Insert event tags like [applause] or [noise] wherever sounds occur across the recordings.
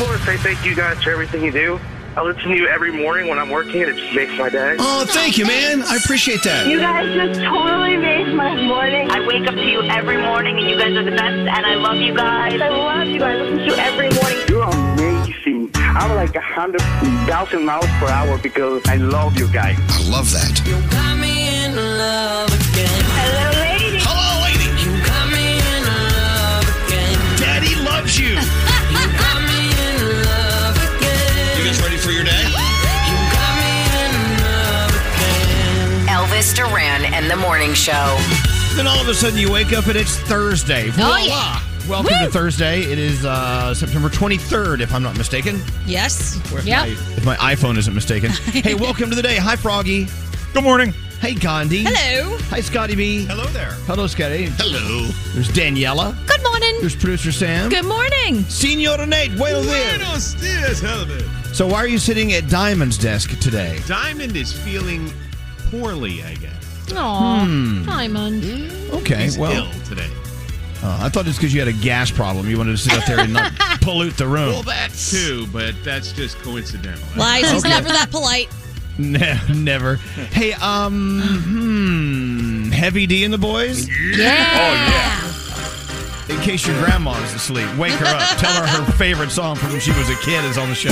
just want to say thank you guys for everything you do. I listen to you every morning when I'm working. and It just makes my day. Oh, thank you, man. I appreciate that. You guys just totally made my morning. I wake up to you every morning, and you guys are the best, and I love you guys. I love you guys. I listen to you every morning. You're amazing. I'm like a hundred thousand miles per hour because I love you guys. I love that. Hello, ladies. Hello, lady. Daddy loves you. You [laughs] Elvis Duran and the Morning Show. Then all of a sudden you wake up and it's Thursday. Voila. yeah. Welcome to Thursday. It is uh, September 23rd, if I'm not mistaken. Yes. If, Yep. my, if my iPhone isn't mistaken. [laughs] hey, welcome to the day. Hi, Froggy. Good morning. Hey, Gandhi. Hello. Hi, Scotty B. Hello there. Hello, Scotty. Hello. There's Daniela. Good morning. There's producer Sam. Good morning. Senora Nate. Buenos dias. Buenos dias, Elvis. So, why are you sitting at Diamond's desk today? Diamond is feeling poorly, I guess. Aw, Hmm. Diamond. Okay, He's well, ill today. uh, I thought it's because you had a gas problem. You wanted to sit out there and not [laughs] pollute the room. Well, that too, but that's just coincidental. Lies. He's Okay. never that polite. Ne- never. Hey, um, hmm, Heavy D and the boys? Oh yeah. In case your grandma is asleep, wake her up. Tell her her favorite song from when she was a kid is on the show.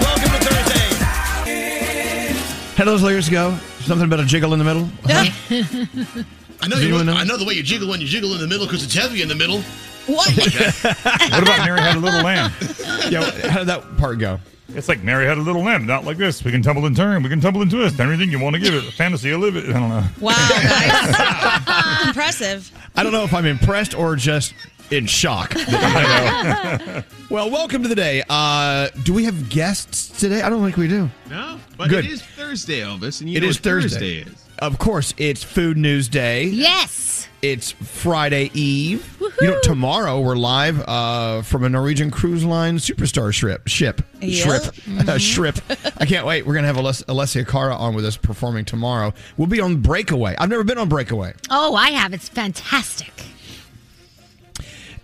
Welcome to Thursday. How do those layers go? Something about a jiggle in the middle? Huh? I know you. anyone know? I know the way you jiggle when you jiggle in the middle because it's heavy in the middle. What? [laughs] What about Mary Had a Little Lamb? Yeah, how did that part go? It's like Mary Had a Little Lamb, not like this. We can tumble and turn, we can tumble and twist. Anything you want to give it. Fantasy, you live it. I don't know. Wow, guys. [laughs] Impressive. I don't know if I'm impressed or just in shock. [laughs] well, welcome to the day. Uh, do we have guests today? I don't think we do. No, but Good. it is Thursday, Elvis, and you It know is what Thursday. is. Of course, it's Food News Day. Yes. It's Friday Eve. You know, tomorrow we're live uh, from a Norwegian Cruise Line superstar ship. Ship. Yep. Shrimp. Uh, [laughs] shrimp. I can't wait. We're going to have Aless- Alessia Cara on with us performing tomorrow. We'll be on Breakaway. I've never been on Breakaway. Oh, I have. It's fantastic.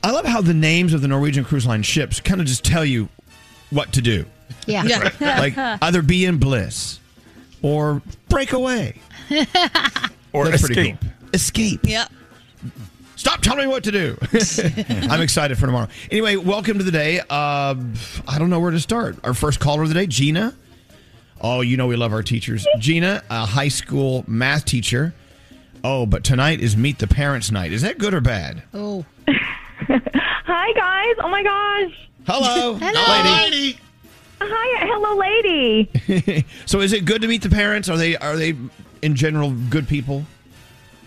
I love how the names of the Norwegian Cruise Line ships kind of just tell you what to do. Yeah. Like either be in bliss or break away. [laughs] Or That's escape. cool. Escape. Yep. Stop telling me what to do. [laughs] I'm excited for tomorrow. Anyway, welcome to the day. Uh, I don't know where to start. Our first caller of the day, Gina. Oh, you know we love our teachers. Gina, a high school math teacher. Oh, but tonight is Meet the Parents Night. Is that good or bad? Oh. [laughs] [laughs] Hi, guys. Oh, my gosh. Hello, Hello. lady. Hi. Hello, lady. [laughs] So, is it good to meet the parents? Are they are they in general good people?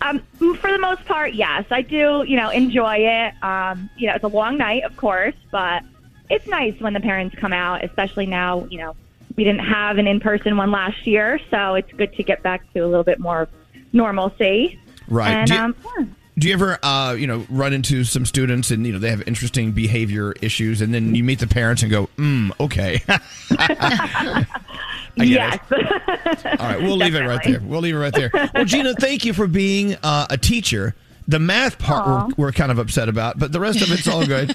Um, for the most part, yes. I do, you know, enjoy it. Um, you know, it's a long night, of course, but it's nice when the parents come out, especially now, you know, we didn't have an in-person one last year, so it's good to get back to a little bit more normalcy. Right. And, Do you- um, yeah. Do you ever, uh, you know, run into some students and you know they have interesting behavior issues, and then you meet the parents and go, "Hmm, okay." [laughs] Yes. [laughs] All right, we'll leave it right there. We'll leave it right there. Well, Gina, [laughs] thank you for being uh, a teacher. The math part we're, we're kind of upset about, but the rest of it's all good.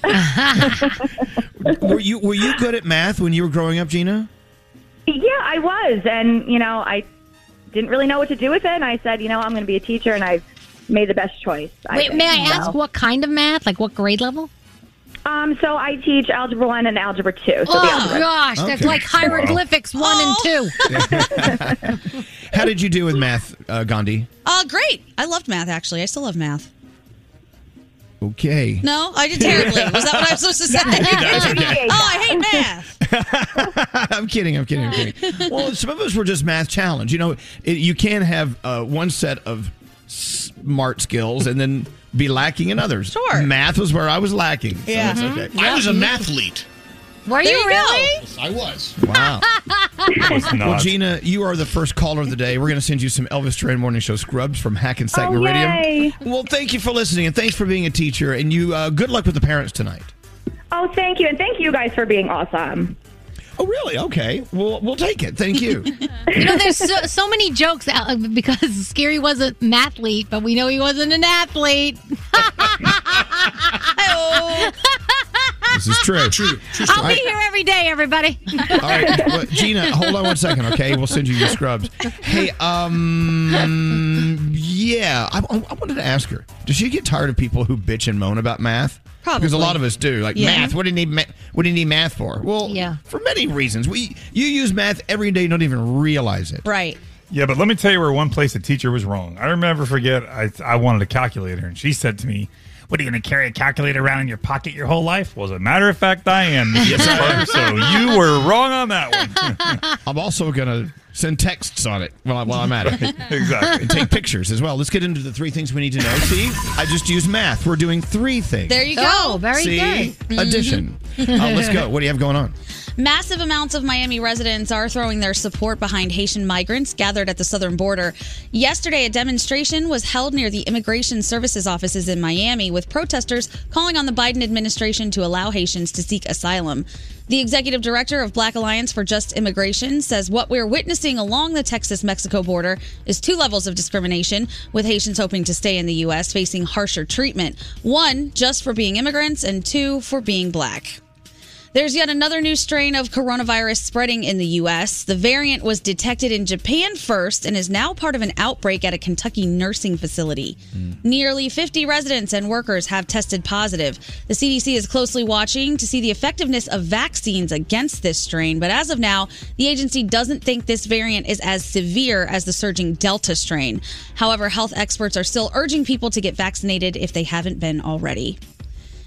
were you were you good at math when you were growing up, Gina? Yeah, I was, and you know, I didn't really know what to do with it, and I said, you know, I'm going to be a teacher, and I've made the best choice. I Wait, may I ask know. what kind of math? Like what grade level? Um, so I teach algebra one and algebra two. So the oh algebra. gosh, that's Okay. like hieroglyphics one and two. [laughs] [laughs] How did you do with math, uh, Gandhi? Uh, great. I loved math, actually. I still love math. Okay. No, I did terribly. Was that what I was supposed to [laughs] say? That's okay. Oh, I hate math. I'm kidding. I'm kidding. I'm kidding. Well, some of us were just math challenged. You know, it, you can't have uh, one set of smart skills and then be lacking in others. Sure. Math was where I was lacking. So Yeah. it's okay. I was a mathlete. Were you you really? Yes, I was. Wow. [laughs] It's Well. Gina, you are the first caller of the day. We're going to send you some Elvis Duran Morning Show scrubs from Hackensack Oh, Meridian. yay. Well, thank you for listening and thanks for being a teacher. And you, uh, good luck with the parents tonight. Oh, thank you, and thank you guys for being awesome. Oh, really? Okay. We'll, we'll take it. Thank you. [laughs] You know, there's so, so many jokes out because Scary wasn't an athlete, but we know he wasn't an athlete. [laughs] This is true. True. True I'll story. be here every day, everybody. All right, well, Gina, hold on one second, okay? We'll send you your scrubs. Hey, um, yeah, I, I wanted to ask her. Does she get tired of people who bitch and moan about math? Because a lot of us do. Like Yeah. math. What do you need? Ma- what do you need math for? Well, Yeah. for many reasons. We you use math every day. You don't even realize it. Right. Yeah, but let me tell you where one place the teacher was wrong. I remember, forget, I, I wanted a calculator, and she said to me, What are you going to carry a calculator around in your pocket your whole life? Well, as a matter of fact, I am. yes, I [laughs] am. So you were wrong on that one. [laughs] I'm also gonna send texts on it while, I, while I'm at it. [laughs] exactly. And take pictures as well. Let's get into the three things we need to know. See, I just used math. We're doing three things. There you Oh, go. very See, good. addition. Uh, let's go. What do you have going on? Massive amounts of Miami residents are throwing their support behind Haitian migrants gathered at the southern border. Yesterday, a demonstration was held near the Immigration Services offices in Miami with protesters calling on the Biden administration to allow Haitians to seek asylum. The executive director of Black Alliance for Just Immigration says what we're witnessing along the Texas Mexico border is two levels of discrimination, with Haitians hoping to stay in the U.S. facing harsher treatment. One, just for being immigrants, and two, for being black. There's yet another new strain of coronavirus spreading in the U.S. The variant was detected in Japan first and is now part of an outbreak at a Kentucky nursing facility. Hmm. Nearly 50 residents and workers have tested positive. The CDC is closely watching to see the effectiveness of vaccines against this strain, but as of now, the agency doesn't think this variant is as severe as the surging Delta strain. However, health experts are still urging people to get vaccinated if they haven't been already.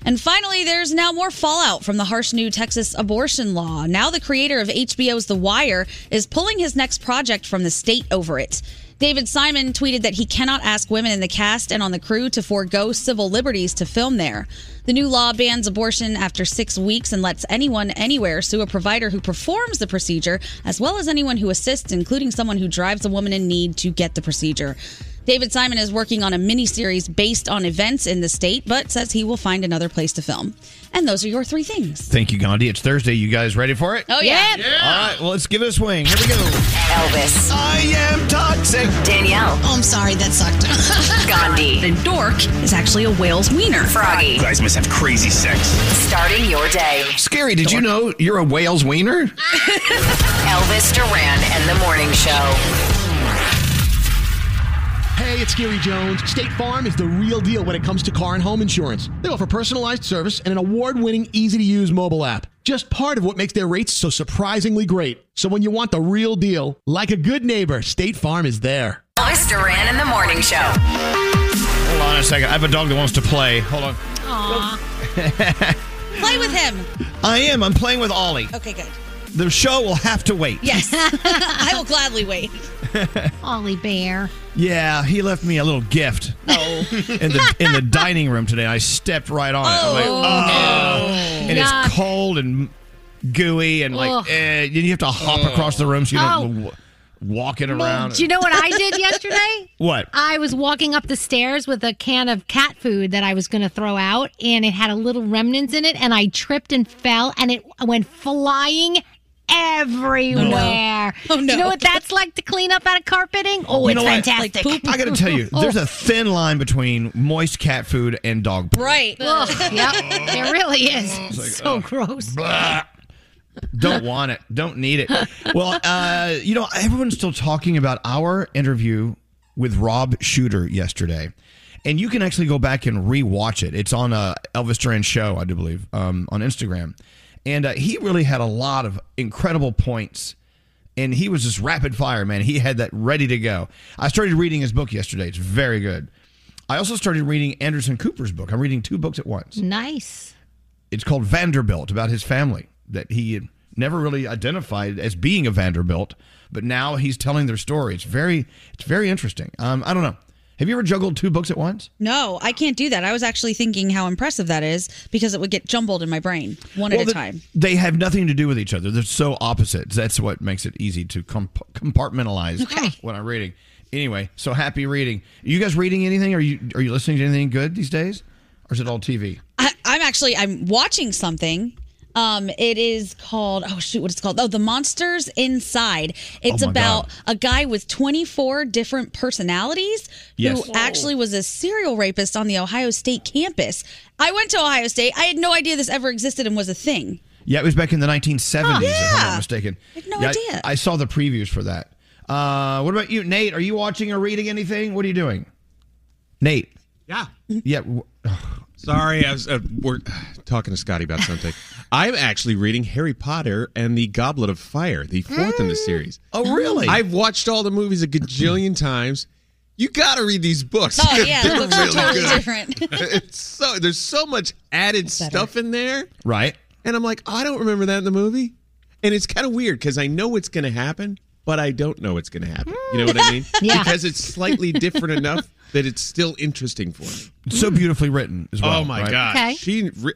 And finally, there's now more fallout from the harsh new Texas abortion law. Now, the creator of HBO's The Wire is pulling his next project from the state over it. David Simon tweeted that he cannot ask women in the cast and on the crew to forego civil liberties to film there. The new law bans abortion after six weeks and lets anyone anywhere sue a provider who performs the procedure, as well as anyone who assists, including someone who drives a woman in need to get the procedure. David Simon is working on a miniseries based on events in the state, but says he will find another place to film. And those are your three things. Thank you, Gandhi. It's Thursday. You guys ready for it? Oh, yeah. All right. Well, let's give it a swing. Here we go. Elvis. I am toxic. Danielle. Oh, I'm sorry, that sucked. [laughs] Gandhi. the dork is actually a whale's wiener. Froggy. You guys must have crazy sex. Starting your day. Scary. Did you know you're a whale's wiener? [laughs] Elvis Duran and the Morning Show. Hey, it's Scary Jones. State Farm is the real deal when it comes to car and home insurance. They offer personalized service and an award winning, easy to use mobile app. Just part of what makes their rates so surprisingly great. So when you want the real deal, like a good neighbor, State Farm is there. Elvis Duran and the Morning Show. Hold on a second. I have a dog that wants to play. Hold on. Aww. [laughs] Play with him. I am. I'm playing with Ollie. Okay, good. The show will have to wait. Yes. [laughs] [laughs] I will gladly wait. Ollie Bear. Yeah, he left me a little gift. Oh. in the in the dining room today. I stepped right on it. I'm like, oh. And Yuck. it's cold and gooey and like Ugh. eh, you have to hop across the room so you don't w- walk it around. Do you know what I did yesterday? [laughs] what? I was walking up the stairs with a can of cat food that I was going to throw out, and it had a little remnants in it, and I tripped and fell, and it went flying everywhere. Oh, Do no. you know what that's like to clean up out of carpeting? Oh, You it's know what? fantastic. I got to tell you, [laughs] there's a thin line between moist cat food and dog poop. Right. Ugh, yep, it really is. so gross. Blah. Don't want it. Don't need it. Well, uh, you know, everyone's still talking about our interview with Rob Shuter yesterday. And you can actually go back and rewatch it. It's on uh, Elvis Duran show, I do believe, um, on Instagram. And uh, he really had a lot of incredible points. And he was just rapid fire, man. He had that ready to go. I started reading his book yesterday. It's very good. I also started reading Anderson Cooper's book. I'm reading two books at once Nice. it's called Vanderbilt about his family that he had never really identified as being a Vanderbilt, but now he's telling their story. It's very, it's very interesting. Um, I don't know. Have you ever juggled two books at once? No, I can't do that. I was actually thinking how impressive that is because it would get jumbled in my brain one at a the- time. They have nothing to do with each other. They're so opposites. That's what makes it easy to comp- compartmentalize Okay. [laughs] what I'm reading. Anyway, so happy reading. Are you guys reading anything? Are you are you listening to anything good these days, or is it all TV? I, I'm actually I'm watching something. Um, it is called oh shoot, what it's called? Oh, The Monsters Inside. It's Oh about God. a guy with 24 different personalities Yes. who actually was a serial rapist on the Ohio State campus. I went to Ohio State. I had no idea this ever existed and was a thing. Yeah, it was back in the 1970s, if I'm not mistaken. I had no Yeah, idea. I saw the previews for that. Uh, what about you, Nate? Are you watching or reading anything? What are you doing? Nate. Yeah. Yeah. Sorry, I was uh, we're talking to Scotty about something. [laughs] I'm actually reading Harry Potter and the Goblet of Fire, the fourth in the mm. series. Oh, really? I've watched all the movies a gajillion times. You got to read these books. Oh [laughs] yeah, the They're are really totally good. different. [laughs] [laughs] it's so there's so much added stuff in there, right? And I'm like, oh, I don't remember that in the movie, and it's kind of weird because I know it's going to happen, but I don't know it's going to happen. You know what I mean? Yeah. Because it's slightly different enough that it's still interesting for me. So beautifully written as well. oh my right? god! Okay. She re-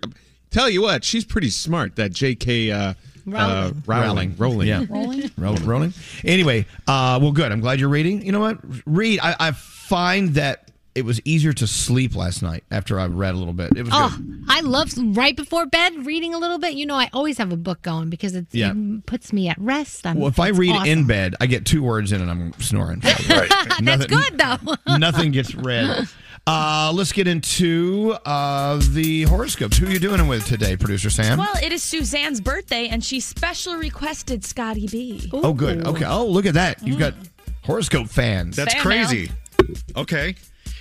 tell you what, she's pretty smart. That J.K. Uh, uh, Rowling, Rowling, Yeah. Rolling. Rolling. Anyway, uh, well, good. I'm glad you're reading. You know what? Read. I, I find that it was easier to sleep last night after I read a little bit. It was Oh, good. I love right before bed reading a little bit. You know, I always have a book going because it's, Yeah. it puts me at rest. I'm, Well, if I read awesome. in bed, I get two words in and I'm snoring. [laughs] That's Nothing- good though. [laughs] Nothing gets read. Uh, let's get into uh, the horoscopes. Who are you doing it with today, producer Sam? Well, it is Suzanne's birthday, and she special requested Scotty B. oh, good. Okay. Oh, look at that. You've got horoscope fans. That's Fan crazy. Okay.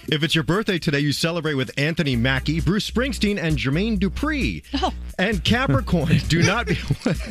If it's your birthday today, you celebrate with Anthony Mackie, Bruce Springsteen, and Jermaine Dupri. Oh. And Capricorn, do not be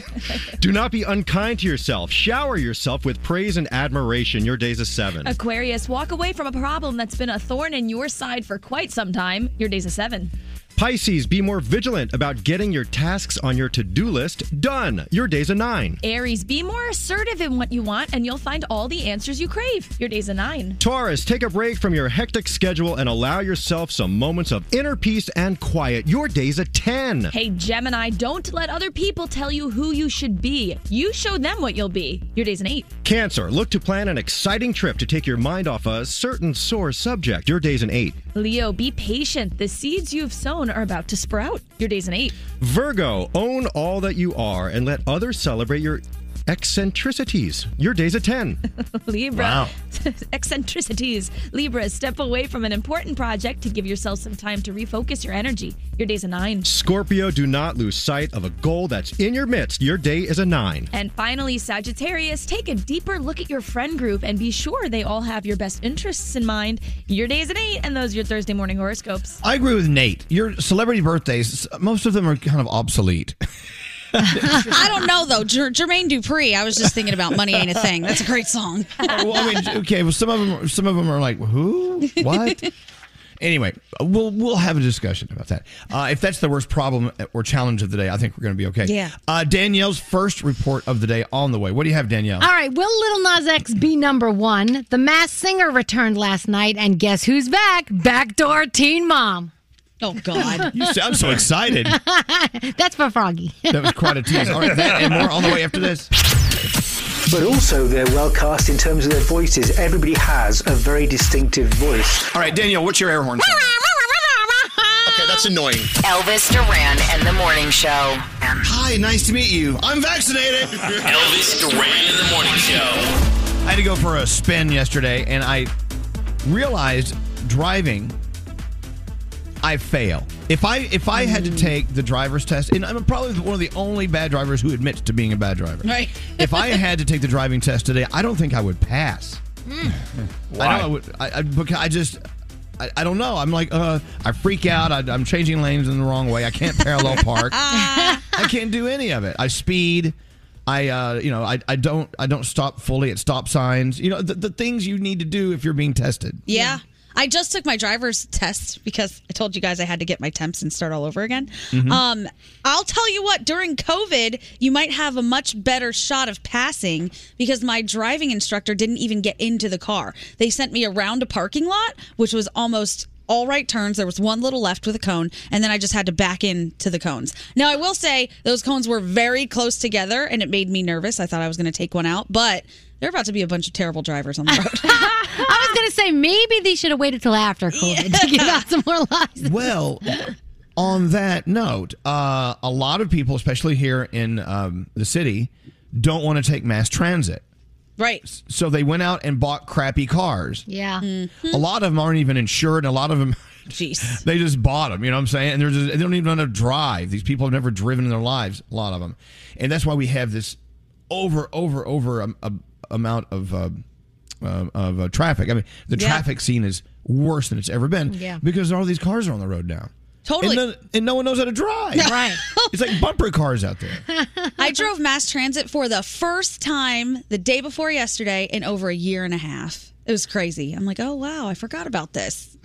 [laughs] do not be unkind to yourself. Shower yourself with praise and admiration. Your day's a seven. Aquarius, walk away from a problem that's been a thorn in your side for quite some time. Your day's a seven. Pisces, be more vigilant about getting your tasks on your to-do list done. Your day's a nine. Aries, be more assertive in what you want, and you'll find all the answers you crave. Your day's a nine. Taurus, take a break from your hectic schedule and allow yourself some moments of inner peace and quiet. Your day's a 10. Hey, Gemini, don't let other people tell you who you should be. You show them what you'll be. Your day's an eight. Cancer, look to plan an exciting trip to take your mind off a certain sore subject. Your day's an 8. Leo, be patient. The seeds you've sown are about to sprout. Your day's an eight. Virgo, own all that you are and let others celebrate your eccentricities. Your day's a 10. [laughs] Libra. Wow. [laughs] Eccentricities. Libra, step away from an important project to give yourself some time to refocus your energy. Your day's a nine. Scorpio, do not lose sight of a goal that's in your midst. Your day is a 9. And finally, Sagittarius, take a deeper look at your friend group and be sure they all have your best interests in mind. Your day's an eight, and those are your Thursday morning horoscopes. I agree with Nate. Your celebrity birthdays, most of them are kind of obsolete. [laughs] I don't know though. Jer- Jermaine Dupri. I was just thinking about "Money Ain't a Thing." That's a great song. [laughs] well, I mean, okay. Well, some of them, some of them are like, who, what? anyway, we'll we'll have a discussion about that. Uh, if that's the worst problem or challenge of the day, I think we're going to be okay. Yeah. Uh, Danielle's first report of the day on the way. What do you have, Danielle? All right, will Lil Nas X be number one? The Masked Singer returned last night, and guess who's back? Backdoor Teen Mom. Oh God! [laughs] You sound so excited. [laughs] That's for Froggy. [laughs] That was quite a tease. All right, that and more on the way after this. But also, they're well cast in terms of their voices. Everybody has a very distinctive voice. All right, Danielle, what's your air horn? sound? Okay, that's annoying. Elvis Duran and the Morning Show. Hi, nice to meet you. I'm vaccinated. Elvis Duran and the morning show. I had to go for a spin yesterday, and I realized driving, I fail. If I if I had to take the driver's test, and I'm probably one of the only bad drivers who admits to being a bad driver. Right. if I had to take the driving test today, I don't think I would pass. [laughs] I know I would. I, I because I just. I, I don't know. I'm like, uh, I freak out. I, I'm changing lanes in the wrong way. I can't parallel park. [laughs] I can't do any of it. I speed. I, uh, you know, I, I don't, I don't stop fully at stop signs. You know, the, the things you need to do if you're being tested. Yeah. I just took my driver's test because I told you guys I had to get my temps and start all over again. Mhm. Um, I'll tell you what, during COVID, you might have a much better shot of passing because my driving instructor didn't even get into the car. They sent me around a parking lot, which was almost all right turns. There was one little left with a cone, and then I just had to back into the cones. Now, I will say those cones were very close together, and it made me nervous. I thought I was going to take one out, but there are about to be a bunch of terrible drivers on the road. [laughs] [laughs] I was going to say maybe they should have waited till after COVID to give out some more lives. Well, On that note, uh, a lot of people, especially here in um, the city, don't want to take mass transit. Right. So they went out and bought crappy cars. Yeah. A lot of them aren't even insured. A lot of them, [laughs] Jeez. they just bought them. You know what I'm saying? And they're just, they don't even know how to drive. These people have never driven in their lives. A lot of them, and that's why we have this over, over, over um, a, amount of uh, uh, of uh, traffic. I mean, the Yeah. traffic scene is worse than it's ever been. Yeah. Because all these cars are on the road now. Totally. And, none, and no one knows how to drive. [laughs] Right. It's like bumper cars out there. I drove mass transit for the first time the day before yesterday in over a year and a half. It was crazy. I'm like, oh wow, I forgot about this.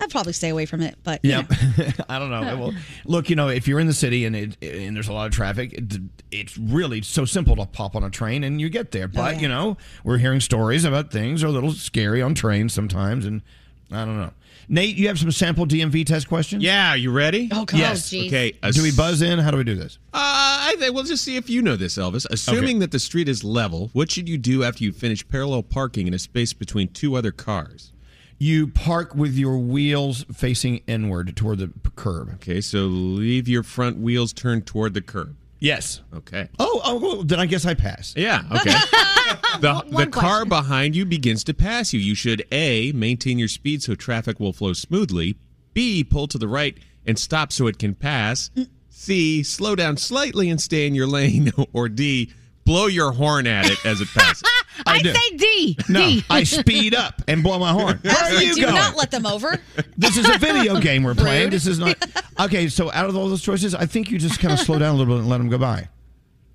I'd probably stay away from it, but you Yeah. [laughs] I don't know. Well, look, you know, if you're in the city and it, and there's a lot of traffic, it, it's really so simple to pop on a train and you get there. But yeah. you know, we're hearing stories about things are a little scary on trains sometimes, and I don't know. Nate, you have some sample DMV test questions? Yeah, you ready? Oh, God. Yes. Oh, geez. Okay. Do we buzz in? How do we do this? Uh, I think we'll just see if you know this, Elvis. Assuming that the street is level, what should you do after you finish parallel parking in a space between two other cars? You park with your wheels facing inward toward the p- curb. Okay, so leave your front wheels turned toward the curb. Yes. Okay. Oh, oh, well, then I guess I pass. Yeah, okay. the [laughs] the One car behind you begins to pass you. You should A, maintain your speed so traffic will flow smoothly. B, pull to the right and stop so it can pass. C, slow down slightly and stay in your lane. [laughs] Or D, blow your horn at it as it passes. [laughs] I, do. say D. No, D. [laughs] I speed up and blow my horn. Where are you do going? not let them over. [laughs] This is a video game we're playing. Rude. This is not. Okay, so out of all those choices, I think you just kind of slow down a little bit and let them go by.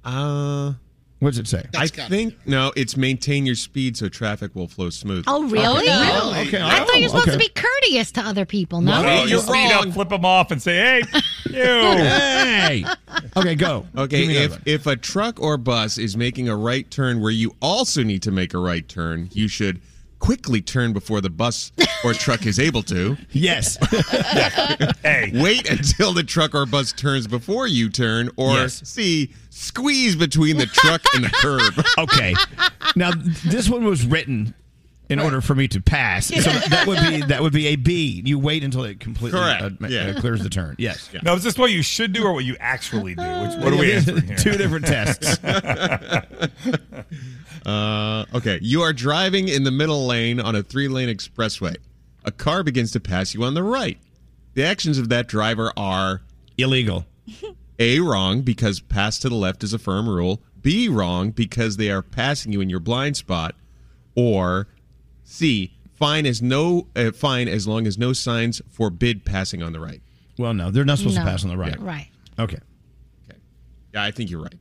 Uh, What does it say? I think no. It's maintain your speed so traffic will flow smoothly. Oh, really? Oh, okay. I thought you were supposed okay. to be courteous to other people. No. Well, Oh, you're you speed wrong. up, flip them off, and say, "Hey, you." Hey. [laughs] Okay, go. Okay, if if a truck or bus is making a right turn where you also need to make a right turn, you should quickly turn before the bus or truck is able to. yes. [laughs] hey, Wait until the truck or bus turns before you turn, or Yes. C, squeeze between the truck and the curb. [laughs] Okay. Now this one was written in order for me to pass, so that would be that would be a B. You wait until it completely uh, Yeah. uh, clears the turn. Yes. now is this what you should do or what you actually do? Which, what are we answering here? Two different tests. [laughs] Uh, okay, you are driving in the middle lane on a three-lane expressway. A car begins to pass you on the right. The actions of that driver are Illegal. A wrong because pass to the left is a firm rule. B wrong because they are passing you in your blind spot, or C fine as no uh, fine as long as no signs forbid passing on the right. Well, no, they're not supposed No. to pass on the right. Right. Okay. Yeah, I think you're right.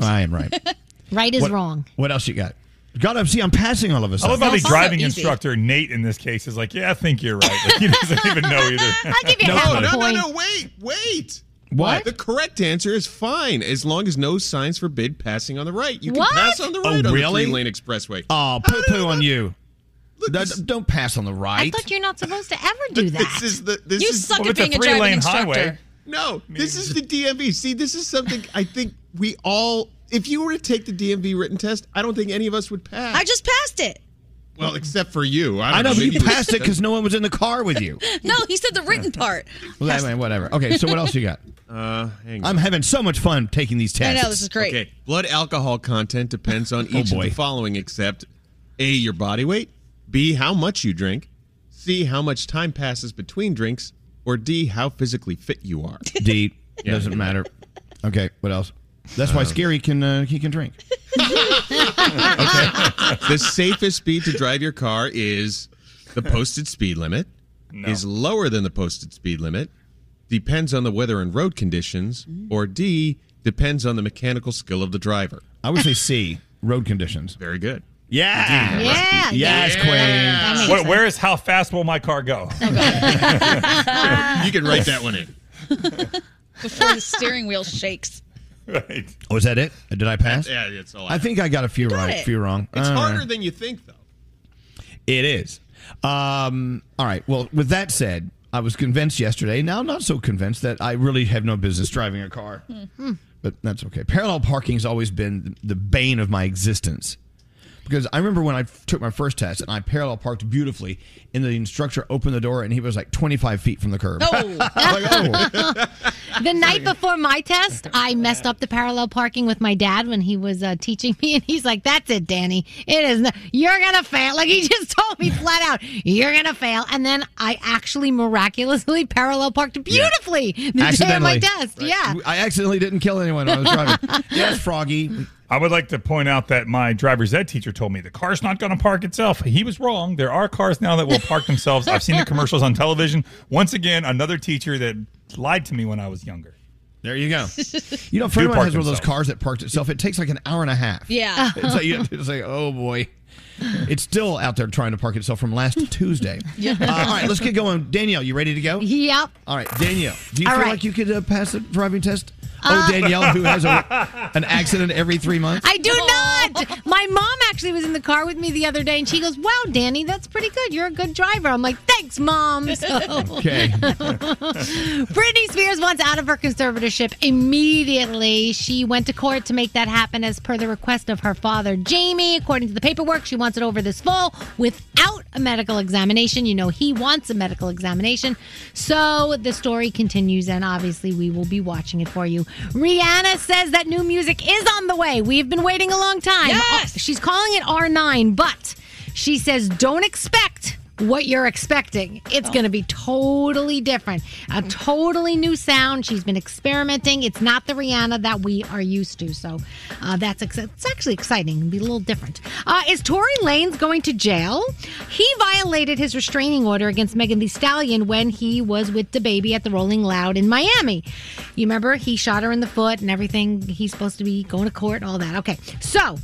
I am right. [laughs] Right is What- wrong. What else you got? God, I'm see, I'm passing all of a I sudden. love how the driving instructor Nate in this case is like, "Yeah, I think you're right." Like, he [laughs] doesn't even know either. [laughs] I give you No half clue. a No, no, point. no, wait, wait. What? The correct answer is fine as long as no signs forbid passing on the right. You can What? pass on the Oh, right on really? the three-lane expressway. Oh, poo poo on you. Look, Don't- this- Don't pass on the right. I thought you're not supposed to ever [laughs] do that. This is the this You is suck Well, at it's a being a driving three-lane instructor. highway. No, this is the DMV. See, this is something I think we all. If you were to take the DMV written test, I don't think any of us would pass. I just passed it. well, except for you. I, don't I know, but you passed it [laughs] because no one was in the car with you. [laughs] No, he said the written part. Well, that- whatever. Okay, so what else you got? Uh, hang on. I'm having so much fun taking these tests. I tests. know this is great. Okay, blood alcohol content depends on Oh, each of boy. the following, except A, your body weight, B, how much you drink, C, how much time passes between drinks, or D, how physically fit you are. [laughs] D doesn't matter. Okay, what else? That's why Scary can uh, he can drink. [laughs] okay. the safest speed to drive your car is the posted speed limit, is lower than the posted speed limit, depends on the weather and road conditions, or D, depends on the mechanical skill of the driver. I would say C. Road conditions. Very good. Yeah. Yeah, Yes, yeah. Queen. That makes where is how fast will my car go? [laughs] You can write that one in. [laughs] Before the steering wheel shakes. right. Oh, is that it? Did I pass? Yeah, that's all I I think I got a few right, a it. few wrong. It's Uh, harder than you think, though. It is. Um, all right. Well, with that said, I was convinced yesterday. Now, I'm not so convinced that I really have no business driving a car. But that's okay. Parallel parking has always been the bane of my existence. Because I remember when I took my first test and I parallel parked beautifully, and the instructor opened the door and he was like 25 feet from the curb. [laughs] Oh. [laughs] the night before my test, I messed up the parallel parking with my dad when he was uh, teaching me, and he's like, "That's it, Danny. It is. Not, you're gonna fail." Like he just [laughs] told me flat out, "You're gonna fail." And then I actually miraculously parallel parked beautifully the day of my test. Yeah. I accidentally didn't kill anyone when I was driving. yes, Froggy. I would like to point out that my driver's ed teacher told me the car's not going to park itself. He was wrong. There are cars now that will park themselves. I've seen the commercials on television. Once again, another teacher that lied to me when I was younger. There you go. You know, a Do friend of mine has one of those cars that parked itself. It takes like an hour and a half. Yeah. It's like, you- it's like oh boy. It's still out there trying to park itself from last [laughs] Tuesday. Yeah. Uh, all right, let's get going. Danielle, you ready to go? Yep. All right, Danielle, do you All feel right. like you could uh, pass the driving test? Oh, Danielle, who has a, an accident every three months? I do not. My mom actually was in the car with me the other day, and she goes, "Wow, Danny, that's pretty good. You're a good driver." I'm like, "Thanks, mom." [laughs] So, Okay. [laughs] Britney Spears wants out of her conservatorship immediately. She went to court to make that happen as per the request of her father, Jamie. According to the paperwork, she wants it over this fall without a medical examination. You know, he wants a medical examination. So the story continues, and obviously, we will be watching it for you. Rihanna says that new music is on the way. We've been waiting a long time. Yes! She's calling it R9, but she says don't expect what you're expecting. It's going to be totally different. A totally new sound. She's been experimenting. It's not the Rihanna that we are used to. So uh, that's ex- it's actually exciting. Be a little different. Uh, is Tory Lanez going to jail? He violated his restraining order against Megan Thee Stallion when he was with the baby at the Rolling Loud in Miami. You remember he shot her in the foot and everything. He's supposed to be going to court, and all that. Okay, so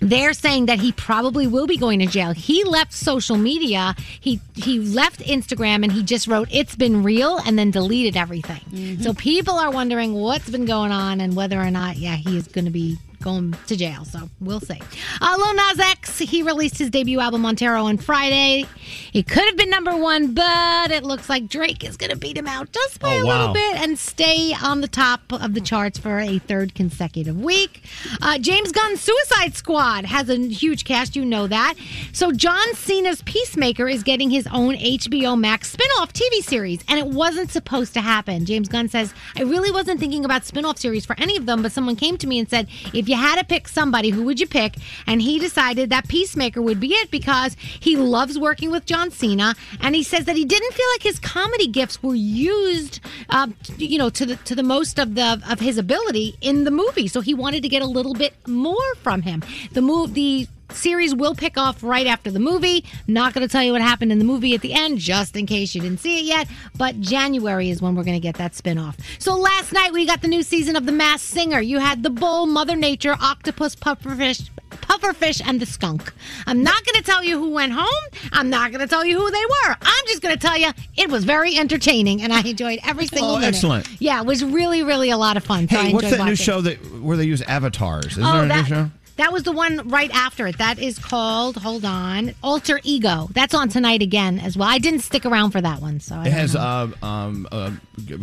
they're saying that he probably will be going to jail. He left social media. He he left Instagram and he just wrote "It's been real" and then deleted everything. Mm-hmm. So people are wondering what's been going on and whether or not, yeah, he is going to be going to jail. So we'll see. Uh, Lil Nas X he released his debut album Montero on Friday. It could have been number one, but it looks like Drake is going to beat him out just by Oh, a little bit and stay on the top of the charts for a third consecutive week. Uh, James Gunn's Suicide Squad has a huge cast, you know that. So John Cena's Peacemaker is getting his own HBO Max spin-off TV series, and it wasn't supposed to happen. James Gunn says, I really wasn't thinking about spin-off series for any of them, but someone came to me and said, if you had to pick somebody, who would you pick? And he decided that Peacemaker would be it because he loves working with John Cena, and he says that he didn't feel like his comedy gifts were used, uh, you know, to the to the most of the of his ability in the movie. So he wanted to get a little bit more from him. The move the series will pick off right after the movie. Not going to tell you what happened in the movie at the end, just in case you didn't see it yet. But January is when we're going to get that spinoff. So last night we got the new season of The Masked Singer. You had the bull, Mother Nature, octopus, pufferfish, pufferfish, and the skunk. I'm not going to tell you who went home. I'm not going to tell you who they were. I'm just going to tell you it was very entertaining, and I enjoyed every single Oh, minute. excellent. Yeah, it was really, really a lot of fun. So Hey, what's enjoyed that new show that where they use avatars? Isn't Oh, there a that- new show? That was the one right after it. That is called, hold on, Alter Ego. That's on tonight again as well. I didn't stick around for that one, so I It has uh, um uh,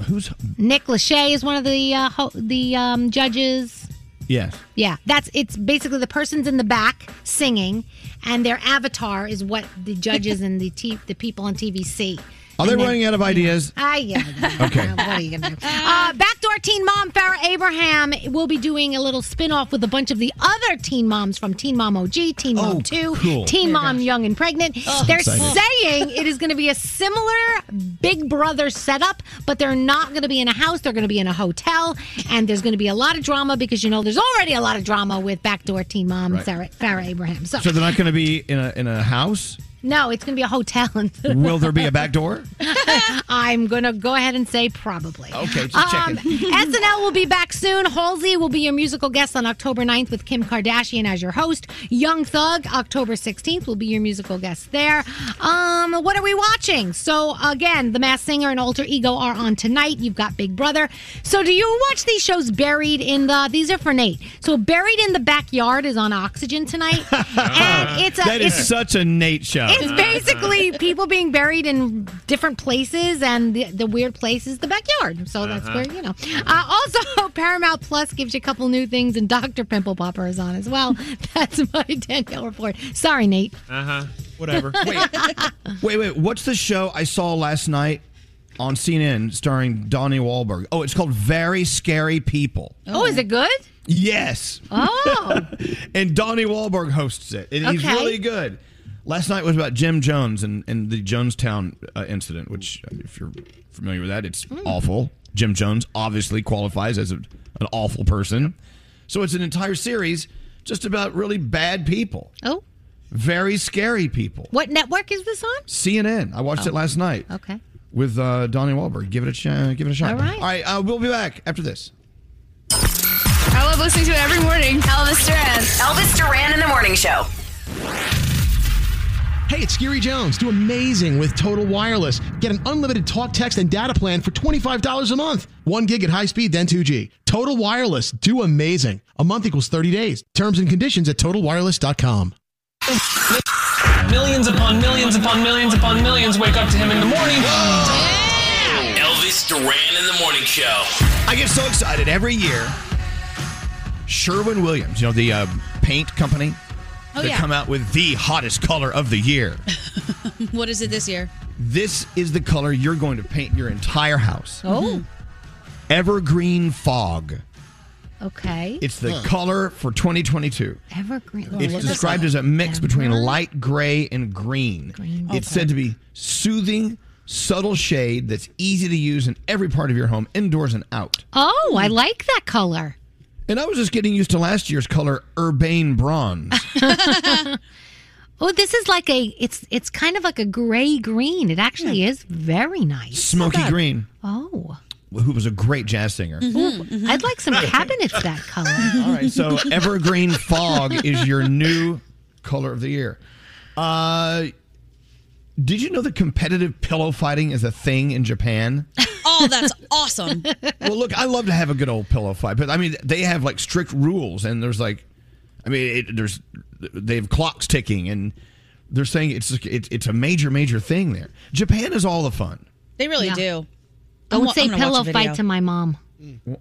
who's Nick Lachey is one of the uh, ho- the um, judges. yes. Yeah, that's it's basically the person's in the back singing, and their avatar is what the judges and the t- the people on TV see. Are they running out of ideas? [laughs] I yeah. Okay. What are you gonna do? Uh, backdoor teen mom Farrah Abraham will be doing a little spin-off with a bunch of the other teen moms from Teen Mom OG, Teen Mom Oh, 2, cool. Teen Mom Young and Pregnant. They're Excited. saying it is going to be a similar Big Brother setup, but they're not going to be in a house. They're going to be in a hotel, and there's going to be a lot of drama because you know there's already a lot of drama with backdoor teen mom Right. Sarah, Farrah Abraham. So, So they're not going to be in a in a house. No, it's going to be a hotel. [laughs] Will there be a back door? [laughs] I'm going to go ahead and say probably. Okay, just Um, checking. [laughs] SNL will be back soon. Halsey will be your musical guest on October 9th with Kim Kardashian as your host. Young Thug, October 16th, will be your musical guest there. Um, what are we watching? So, again, The Masked Singer and Alter Ego are on tonight. You've got Big Brother. So, do you watch these shows buried in the, these are for Nate. So, Buried in the Backyard is on Oxygen tonight. and it's a, that is it's, such a Nate show. It's basically people being buried in different places, and the, the weird place is the backyard. So that's Uh-huh. where you know. Uh, also, [laughs] Paramount Plus gives you a couple new things, and Dr. Pimple Popper is on as well. [laughs] That's my Danielle report. Sorry, Nate. Uh huh. Whatever. Wait, wait. What's the show I saw last night on CNN starring Donnie Wahlberg? Oh, it's called Very Scary People. Oh, is it good? Yes. Oh. [laughs] and Donnie Wahlberg hosts it, and he's Okay. really good. Last night was about Jim Jones and, and the Jonestown uh, incident, which, uh, if you're familiar with that, it's awful. Jim Jones obviously qualifies as a, an awful person. So it's an entire series just about really bad people. Oh. Very scary people. What network is this on? CNN. I watched Oh. it last night. Okay. With uh, Donnie Wahlberg. Give it a ch- give it a shot. All right. All right. Uh, we'll be back after this. I love listening to it every morning. Elvis Duran. Elvis Duran in the morning show. Hey, it's Scary Jones. Do amazing with Total Wireless. Get an unlimited talk, text, and data plan for $25 a month. One gig at high speed, then 2G. Total Wireless. Do amazing. A month equals 30 days. Terms and conditions at totalwireless.com. Millions upon millions upon millions upon millions wake up to him in the morning. [gasps] Elvis Duran in the morning show. I get so excited every year. Sherwin Williams, you know the uh, paint company, Oh, they yeah. come out with the hottest color of the year. [laughs] what is it this year? this is the color you're going to paint your entire house. Oh. Mm-hmm. Evergreen fog. Okay. It's the color for 2022. Evergreen. It's described as a mix between light gray and green. It's said to be soothing, subtle shade that's easy to use in every part of your home, indoors and out. Oh, I like that color. And I was just getting used to last year's color, urbane bronze. [laughs] [laughs] Oh, this is like a it's it's kind of like a gray green. It actually is very nice. Smoky green. Oh. Who was a great jazz singer. Ooh, I'd like some cabinets that color. [laughs] All right, so evergreen fog is your new color of the year. Uh, did you know that competitive pillow fighting is a thing in Japan? Oh, that's awesome. [laughs] well, look, I love to have a good old pillow fight, but I mean, they have like strict rules, and there's like, I mean, it, there's they have clocks ticking, and they're saying it's it's it's a major major thing there. Japan is all the fun. They really Yeah. do. Don't I'm say I'm pillow fight to my mom.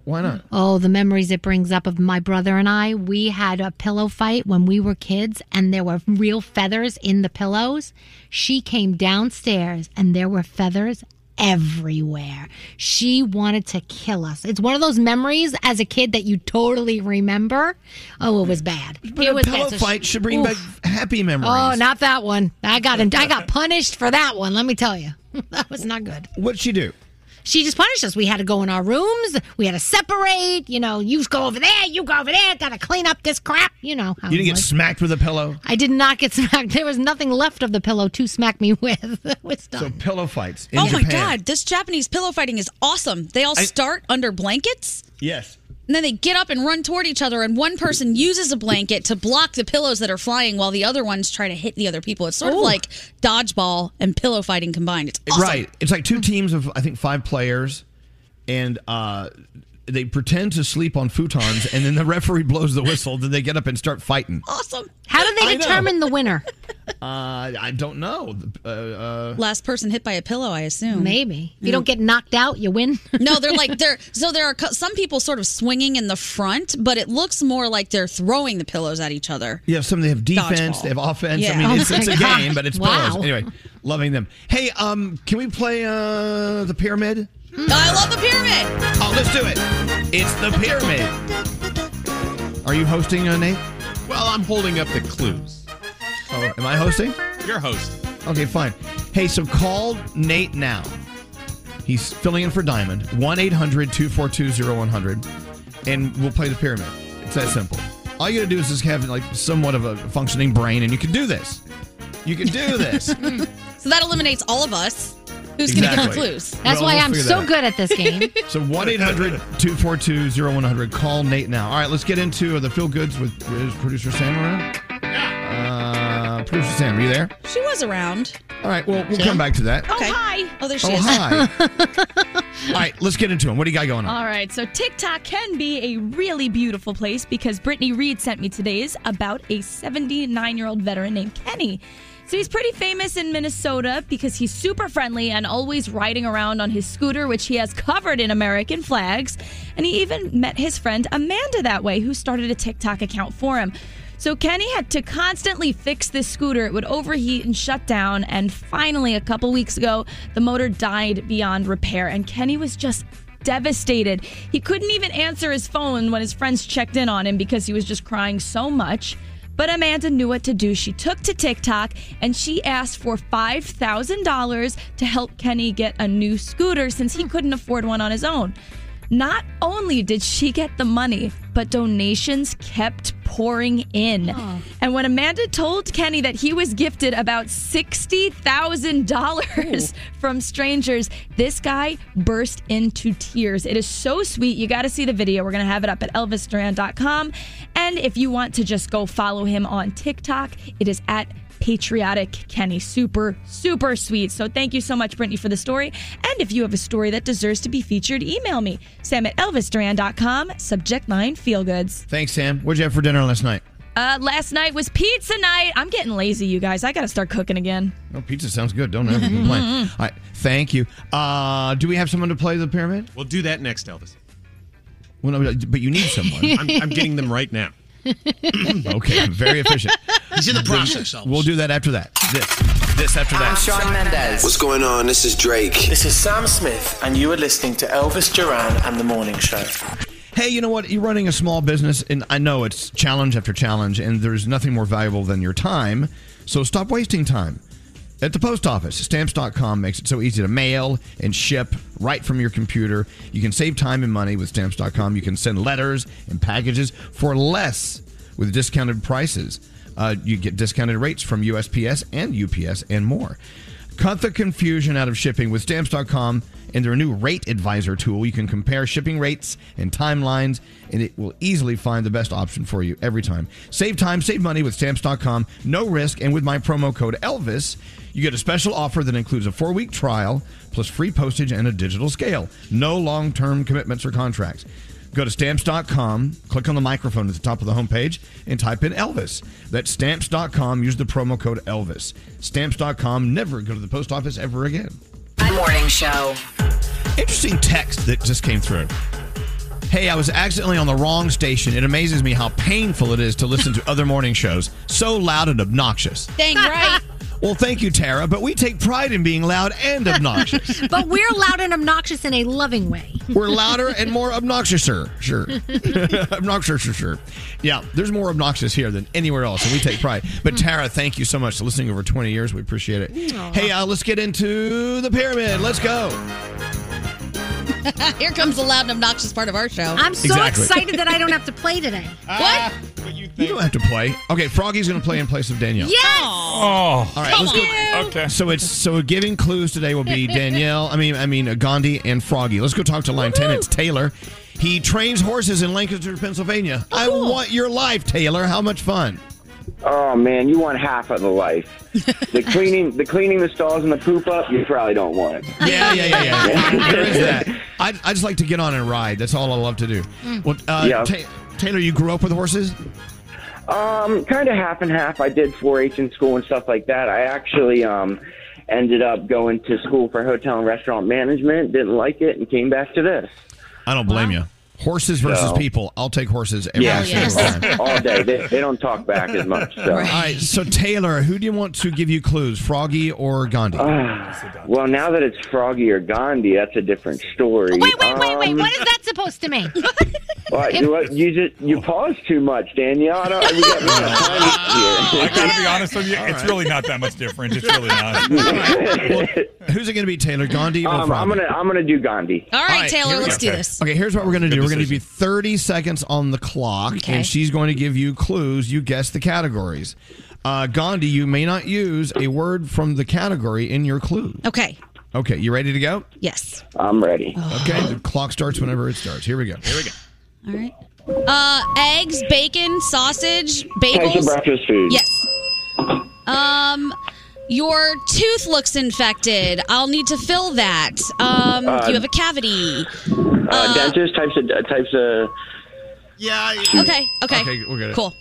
Why not? Mm. Oh, the memories it brings up of my brother and I. We had a pillow fight when we were kids, and there were real feathers in the pillows. She came downstairs, and there were feathers everywhere. She wanted to kill us. It's one of those memories as a kid that you totally remember. Oh, it was bad. But it a was pillow bad. So fight she- should bring back happy memories. Oh, not that one. I got I got [laughs] punished for that one. Let me tell you, [laughs] that was not good. What'd she do? She just punished us. We had to go in our rooms. We had to separate. You know, you go over there. You go over there. Got to clean up this crap. You know. how You didn't get was. smacked with a pillow. I did not get [laughs] smacked. There was nothing left of the pillow to smack me [laughs] with. it was done. So pillow fights in oh Japan. my god, this Japanese pillow fighting is awesome. They all I- start under blankets. Yes. And then they get up and run toward each other, and one person uses a blanket to block the pillows that are flying while the other ones try to hit the other people. It's sort of like dodgeball and pillow fighting combined. It's awesome. Right. It's like two teams of I think five players, and uh, they pretend to sleep on futons, and then the referee blows the whistle. Then they get up and start fighting. Awesome. How do they determine the winner? [laughs] Uh, I don't know. Uh, uh, Last person hit by a pillow, I assume. Maybe. If you don't get knocked out, you win. no, they're [laughs] like they're so there are co- some people sort of swinging in the front, but it looks more like they're throwing the pillows at each other. yeah, some they have defense, Dodgeball. they have offense. Yeah. I mean, Oh it's, my it's a [laughs] God. game, but it's Wow. pillows. Anyway, loving them. Hey, um, can we play uh, the pyramid? I love the pyramid. Oh, let's do it. It's the pyramid. Are you hosting, uh, Nate? Well, I'm holding up the clues. Oh, am I hosting? You're host. Okay, fine. Hey, so call Nate now. He's filling in for Diamond. 1 800 242 0100. And we'll play the pyramid. It's that simple. All you gotta do is just have like somewhat of a functioning brain, and you can do this. You can do this. [laughs] So that eliminates all of us. Who's going to give the Exactly. clues? That's Well, why we'll I'm so that good at this game. [laughs] So 1 800 242 0100. Call Nate now. All right, let's get into the Feel Goods with producer Sam around. Uh, producer Sam, are you there? She was around. All right, well, we'll come back to that. Okay. hi. Oh, there she is. Oh, is. hi. [laughs] All right, let's get into them. What do you got going on? All right, so TikTok can be a really beautiful place because Brittany Reed sent me today's about a 79 year old veteran named Kenny. So he's pretty famous in Minnesota because he's super friendly and always riding around on his scooter, which he has covered in American flags. And he even met his friend Amanda that way, who started a TikTok account for him. So Kenny had to constantly fix this scooter. It would overheat and shut down. And finally, a couple weeks ago, the motor died beyond repair. And Kenny was just devastated. He couldn't even answer his phone when his friends checked in on him because he was just crying so much. But Amanda knew what to do. She took to TikTok and she asked for $5,000 to help Kenny get a new scooter since he hmm. couldn't afford one on his own. Not only did she get the money, but donations kept pouring in. And when Amanda told Kenny that he was gifted about $60,000 from strangers, this guy burst into tears. It is so sweet. You got to see the video. We're going to have it up at elvisduran.com. And if you want to just go follow him on TikTok, it is at patriotic Kenny. Super, super sweet. So thank you so much, Brittany, for the story. And if you have a story that deserves to be featured, email me, sam at elvisduran.com, subject line feel goods. Thanks, Sam. What'd you have for dinner last night? Uh, last night was pizza night. I'm getting lazy, you guys. I got to start cooking again. Oh, pizza sounds good. Don't ever complain. [laughs] All right, thank you. Uh, do we have someone to play the pyramid? We'll do that next, Elvis. Well, no, but you need someone. [laughs] I'm, I'm getting them right now. Okay, very efficient. He's in the process, Elvis. We'll do that after that. This, this after that. I'm Shawn Mendes. What's going on? This is Drake. This is Sam Smith, and you are listening to Elvis Duran and the Morning Show. Hey, you know what? You're running a small business, and I know it's challenge after challenge, and there's nothing more valuable than your time. So stop wasting time. At the post office, stamps.com makes it so easy to mail and ship right from your computer. You can save time and money with stamps.com. You can send letters and packages for less with discounted prices. Uh, you get discounted rates from USPS and UPS and more. Cut the confusion out of shipping with stamps.com and their new rate advisor tool. You can compare shipping rates and timelines, and it will easily find the best option for you every time. Save time, save money with stamps.com, no risk, and with my promo code Elvis, you get a special offer that includes a four week trial plus free postage and a digital scale. No long term commitments or contracts. Go to stamps.com, click on the microphone at the top of the homepage, and type in Elvis. That's stamps.com. Use the promo code Elvis. Stamps.com. Never go to the post office ever again. Morning show. Interesting text that just came through. Hey, I was accidentally on the wrong station. It amazes me how painful it is to listen to other morning shows. So loud and obnoxious. Dang right. [laughs] Well, thank you, Tara, but we take pride in being loud and obnoxious. [laughs] but we're loud and obnoxious in a loving way. We're louder and more obnoxious, sir. Sure. [laughs] obnoxious, sure, sure. Yeah, there's more obnoxious here than anywhere else, and we take pride. But Tara, thank you so much for listening over 20 years. We appreciate it. Aw. Hey, uh, let's get into the pyramid. Let's go. [laughs] Here comes the loud and obnoxious part of our show. I'm so Exactly. excited that I don't have to play today. [laughs] What? You don't have to play. Okay, Froggy's going to play in place of Danielle. Yes! Oh, All right, let's go. Okay. So it's so giving clues today will be [laughs] Danielle. I mean, I mean uh, Gandhi and Froggy. Let's go talk to line ten. It's Taylor. He trains horses in Lancaster, Pennsylvania. I want your life, Taylor. How much fun? Oh man, you want half of the life. The [laughs] cleaning, the cleaning the stalls and the poop up, you probably don't want it. Yeah, yeah, yeah, yeah. [laughs] there is that. I I just like to get on and ride. That's all I love to do. Well, uh, Yeah. Ta- Taylor, you grew up with horses. Um, kind of half and half. I did 4-H in school and stuff like that. I actually um ended up going to school for hotel and restaurant management. Didn't like it and came back to this. I don't blame you. Horses versus So- people. I'll take horses every Yeah, single time. [laughs] all day. They, they don't talk back as much. So. All right, so Taylor, who do you want to give you clues, Froggy or Gandhi? Ah, well, now that it's Froggy or Gandhi, that's a different story. Wait, wait, wait, wait. Um, What is that supposed to mean? What, you, what, you just you pause too much, Danielle. I don't, we got me on a I gotta be honest with you, it's really not that much different. It's really not. [laughs] Who's it going to be, Taylor? Gandhi or Um, I'm gonna I'm gonna do Gandhi. All right, Taylor, let's go. do this. Okay, here's what we're going to do. Good We're going to give you 30 seconds on the clock, Okay. and she's going to give you clues. You guess the categories. Uh, Gandhi, you may not use a word from the category in your clue. Okay. Okay, you ready to go? Yes. I'm ready. Okay, the clock starts whenever it starts. Here we go. Here we go. All right. Uh, eggs, bacon, sausage, Types of bagels. breakfast food. Yes. Um, your tooth looks infected. I'll need to fill that. Um, Uh, you have a cavity. Uh, dentist types of types of. Yeah. Okay. Okay. Okay, we're good. Cool.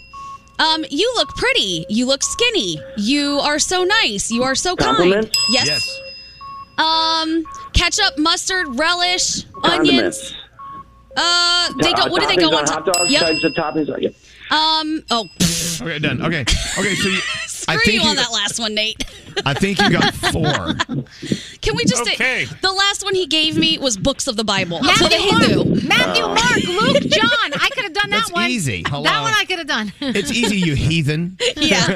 Um, you look pretty. You look skinny. You are so nice. You are so kind. Compliments? Yes. Um, ketchup, mustard, relish, onions. Condiments. Uh, they Uh, go. What do they go on on hot top? dogs? Yep. Types of toppings. on- Yep. Um. Oh, Okay, done. Okay. Okay, so you, [laughs] I think you on that last one, Nate. [laughs] I think you got [laughs] four. Can we just Okay. say the last one he gave me was books of the Bible for the Matthew, Hindu. Mark, Matthew, Mark, Luke, John. I could have done that That's one. easy. Hello. That one I could have done. It's easy, you heathen. [laughs] Yeah.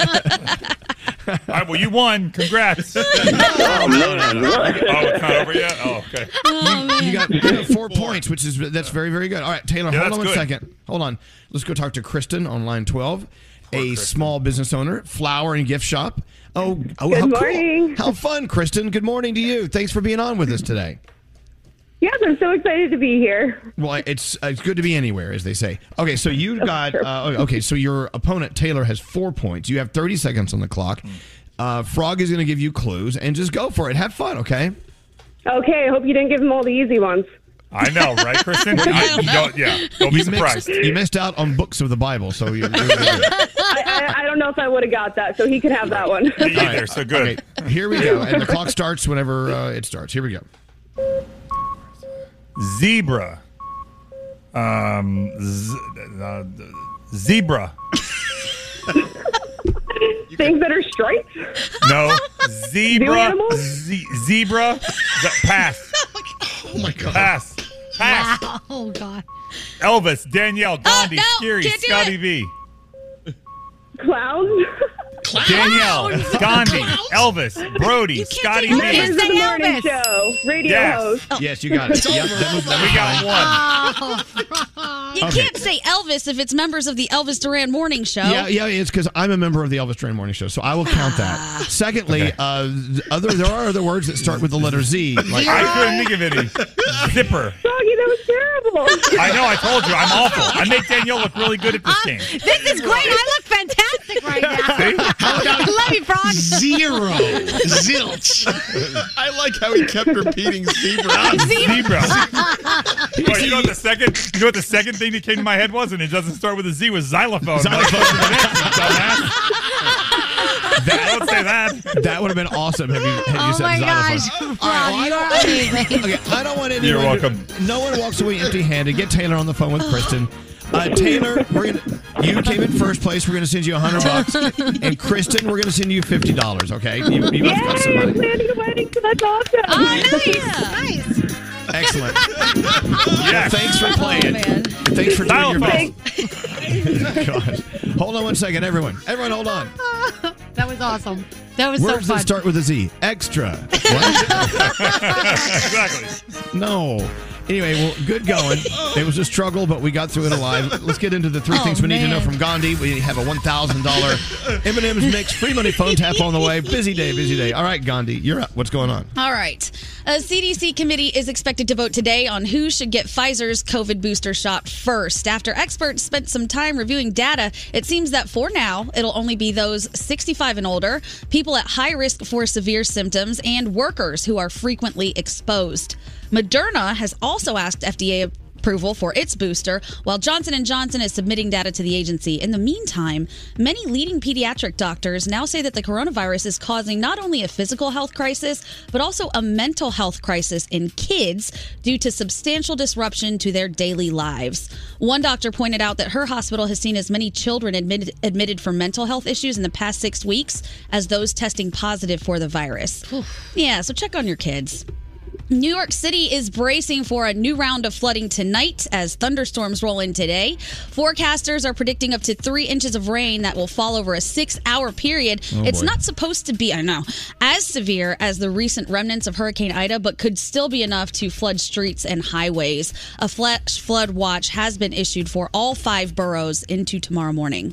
All right, well, you won. Congrats. Oh man, what? Oh, oh, it's not over yet? Oh, okay. Oh, you got, you got four points, which is that's very very good. All right, Taylor, Yeah, hold on one good. second. Hold on. Let's go talk to Kristen on line twelve, a small business owner, flower and gift shop. Oh, oh Good how morning. cool! How fun, Kristen. Good morning to you. Thanks for being on with us today. Yes, I'm so excited to be here. Well, it's it's good to be anywhere, as they say. Okay, so you got uh, okay. So your opponent Taylor has four points. You have thirty seconds on the clock. Uh, Frog is going to give you clues and just go for it. Have fun, okay? Okay, I hope you didn't give him all the easy ones. I know, right, Kristen? I, you don't, yeah, don't be You surprised. missed, you missed out on books of the Bible, so you. I, I, I don't know if I would have got that, so he could have that one. Me either, so good. Okay, here we go, and the clock starts whenever uh, it starts. Here we go. Zebra. Um, z- uh, zebra. [laughs] Things that are striped. No, [laughs] zebra. animals? Ze- zebra. Z- pass. [laughs] Oh my god. Pass. Pass. Wow. [laughs] Oh God. Elvis, Danielle, oh, Gandhi, no, Scary, Scotty it. V. Clowns. [laughs] Danielle, Gandhi, Elvis, Brody, Scotty say V. Members of the morning Elvis. show. Radio Yes. host. Yes, you got it. Yep, that was, that was We got fine. one. You Okay. can't say Elvis if it's members of the Elvis Duran Morning Show. Yeah, yeah, it's because I'm a member of the Elvis Duran Morning Show, so I will count that. Secondly, uh, other there are other words that start with the letter Z, like I couldn't think of any. Zipper. Froggy, that was terrible. I know, I told you, I'm awful. I make Danielle look really good at this game. This is great. I look right now. [laughs] See? I love you, Frog. Zero. Zilch. [laughs] I like how he kept repeating zebra. [laughs] Zebra. Well, you know what the second you know what the second thing that came to my head was, and it doesn't start with a Z was xylophone. Xylophone. Dumbass. Don't say that. that would have been awesome. Have you, had you Oh said my xylophone. gosh. All right, well, I you don't- are amazing. Okay, I don't want anyone. You're to- welcome. no one walks away empty-handed. Get Taylor on the phone with Kristen. Uh, Taylor, we're gonna. You came in first place. We're gonna send you a hundred [laughs] bucks, and Kristen, we're gonna send you fifty dollars. Okay, you, you both got some Yay, money. planning a wedding, so that's awesome. Oh, nice. Nice. Excellent. Yes. Thanks for playing. man. Thanks for doing your Xylophone. best. [laughs] Gosh. Hold on one second, everyone. Everyone, hold on. [laughs] That was awesome. That was Words so that fun. start with a Z. Extra. What? exactly. no. Anyway, well, good going. [laughs] It was a struggle, but we got through it alive. Let's get into the three Oh, things we need to know from Gandhi. We have a one thousand dollar M&M's mix free money phone tap on the way. Busy day, busy day. All right, Gandhi, you're up. What's going on? All right. Uh, a CDC committee is expected to vote today on who should get Pfizer's COVID booster shot first. After experts spent some time reviewing data, it seems that for now, it'll only be those 65 and older, people at high risk for severe symptoms, and workers who are frequently exposed. Moderna has also asked FDA approval for its booster, while Johnson & Johnson is submitting data to the agency. In the meantime, many leading pediatric doctors now say that the coronavirus is causing not only a physical health crisis, but also a mental health crisis in kids due to substantial disruption to their daily lives. One doctor pointed out that her hospital has seen as many children admitted, admitted for mental health issues in the past six weeks as those testing positive for the virus. yeah, so check on your kids. New York City is bracing for a new round of flooding tonight as thunderstorms roll in today. Forecasters are predicting up to three inches of rain that will fall over a six hour period. Oh, it's boy. not supposed to be, I know, as severe as the recent remnants of Hurricane Ida, but could still be enough to flood streets and highways. A flash flood watch has been issued for all five boroughs into tomorrow morning.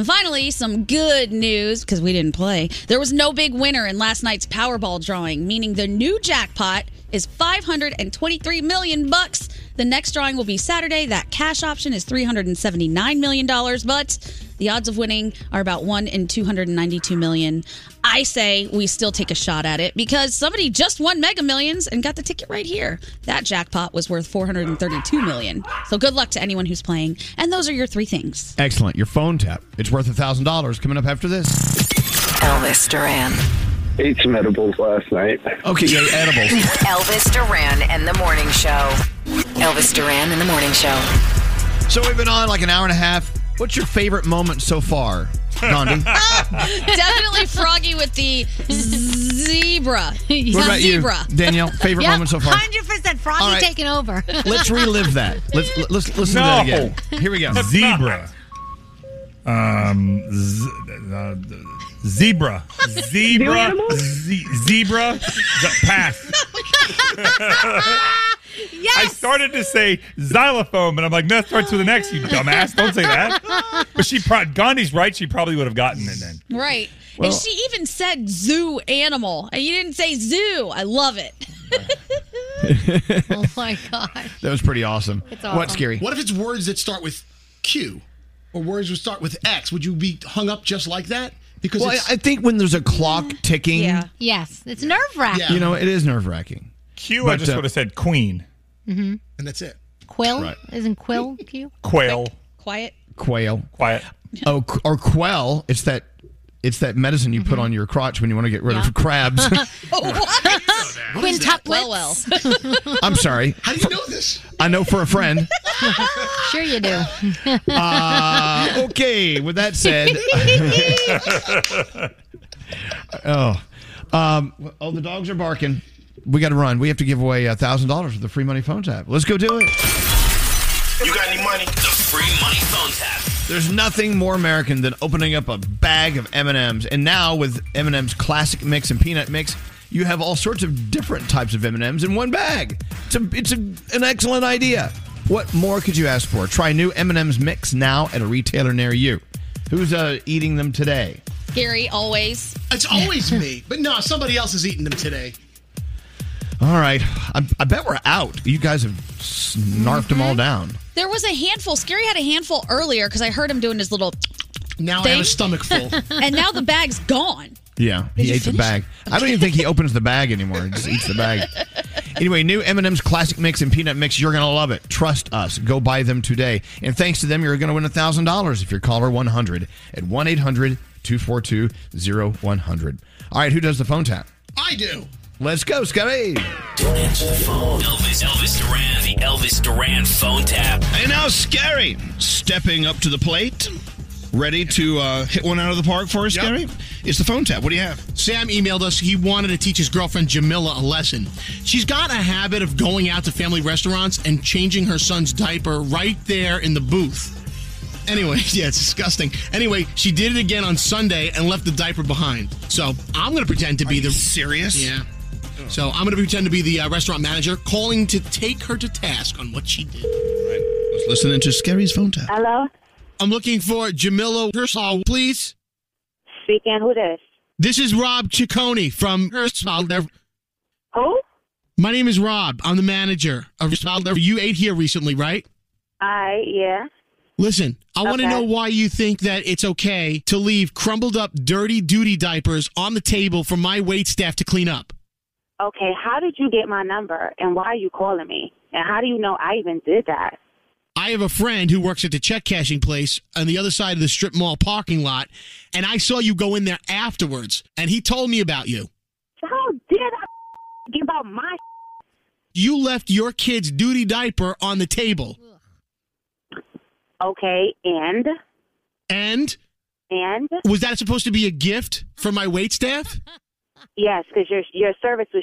And finally, some good news because we didn't play. There was no big winner in last night's Powerball drawing, meaning the new jackpot is 523 million bucks. The next drawing will be Saturday. That cash option is $379 million, but the odds of winning are about 1 in 292 million. I say we still take a shot at it because somebody just won Mega Millions and got the ticket right here. That jackpot was worth 432 million. So good luck to anyone who's playing. And those are your three things. Excellent. Your phone tap. It's worth a thousand dollars. Coming up after this. Elvis Duran. Ate some edibles last night. Okay, yeah, edibles. [laughs] Elvis Duran and the Morning Show. Elvis Duran and the Morning Show. So we've been on like an hour and a half. What's your favorite moment so far, Gandhi? [laughs] Definitely Froggy with the zebra. [laughs] What about zebra. you, Danielle? Favorite Yep, moment so far? 100% Froggy All right. taking over. [laughs] Let's relive that. Let's let's listen to that again. Here we go. Zebra. Um, z- uh, zebra. Zebra. animal? Ze- zebra. Z- pass. I started to say xylophone, but I'm like, no, that starts with an X, you dumbass. Don't say that. But she, pro- Gandhi's right. She probably would have gotten it then. Right. Well- and she even said zoo animal. And you didn't say zoo. I love it. [laughs] oh my god. That was pretty awesome. It's What awesome. scary? What if it's words that start with Q or words that start with X? Would you be hung up just like that? Because Well, I, think when there's a clock ticking, Yeah. Yes, it's nerve wracking. you know, it is nerve wracking. Q, I But, just uh, would have said queen. Hmm and that's it. Quill Right. isn't Quill [laughs] Q? Quail. Quiet. Quail. Quiet. Oh, or Kwell. It's that. It's that medicine you put on your crotch when you want to get rid of crabs. [laughs] [laughs] Quintuplets. Well, well. I'm sorry. How do you know this? I know for a friend. sure you do. Uh, okay. With that said, oh, um, oh, the dogs are barking. We got to run. We have to give away a thousand dollars with the free money phone tap. Let's go do it. You got any money? The free money phone tap. There's nothing more American than opening up a bag of M&Ms. And now with M&M's classic mix and peanut mix, you have all sorts of different types of M&Ms in one bag. It's a, it's a, an excellent idea. What more could you ask for? Try new M&M's mix now at a retailer near you. Who's uh, eating them today? Gary, always. It's always me. But no, somebody else is eating them today. All right. I, I bet we're out. You guys have snarfed them all mm-hmm. down. There was a handful. Scary had a handful earlier because I heard him doing his little. Now I have a stomach full. [laughs] and now the bag's gone. Yeah, Did he you ate the finish? bag. I don't even think he opens the bag anymore. He just eats the bag. [laughs] Anyway, new M&M's classic mix and peanut mix. You're going to love it. Trust us. Go buy them today. And thanks to them, you're going to win $1,000 if you're caller 100 at 1-800-242-0100. All right, who does the phone tap? I do. Let's go, Scotty. Don't answer the phone. Elvis, Elvis Duran, the Elvis Duran phone tap. And now Scary stepping up to the plate, ready to uh, hit one out of the park for us, Yep. Scary. It's the phone tap. What do you have? Sam emailed us. He wanted to teach his girlfriend Jamila a lesson. She's got a habit of going out to family restaurants and changing her son's diaper right there in the booth. Anyway, [laughs] yeah, it's disgusting. Anyway, she did it again on Sunday and left the diaper behind. So I'm going to pretend to be the serious. Yeah. So I'm going to pretend to be the uh, restaurant manager, calling to take her to task on what she did. Right. Let's listen into Scary's phone tap. Hello? I'm looking for Jamila Hersal, please. Speaking, who this? This is Rob Ciccone from Hersal. Who? My name is Rob. I'm the manager of Hersal. You ate here recently, right? I, yeah. Listen, I want to Okay. know why you think that it's okay to leave crumbled up, dirty duty diapers on the table for my wait staff to clean up. Okay, how did you get my number and why are you calling me? And how do you know I even did that? I have a friend who works at the check cashing place on the other side of the strip mall parking lot, and I saw you go in there afterwards, and he told me about you. How did I give out my You left your kid's duty diaper on the table. Okay, and? And? And? Was that supposed to be a gift for my wait staff? [laughs] Yes, because your your service was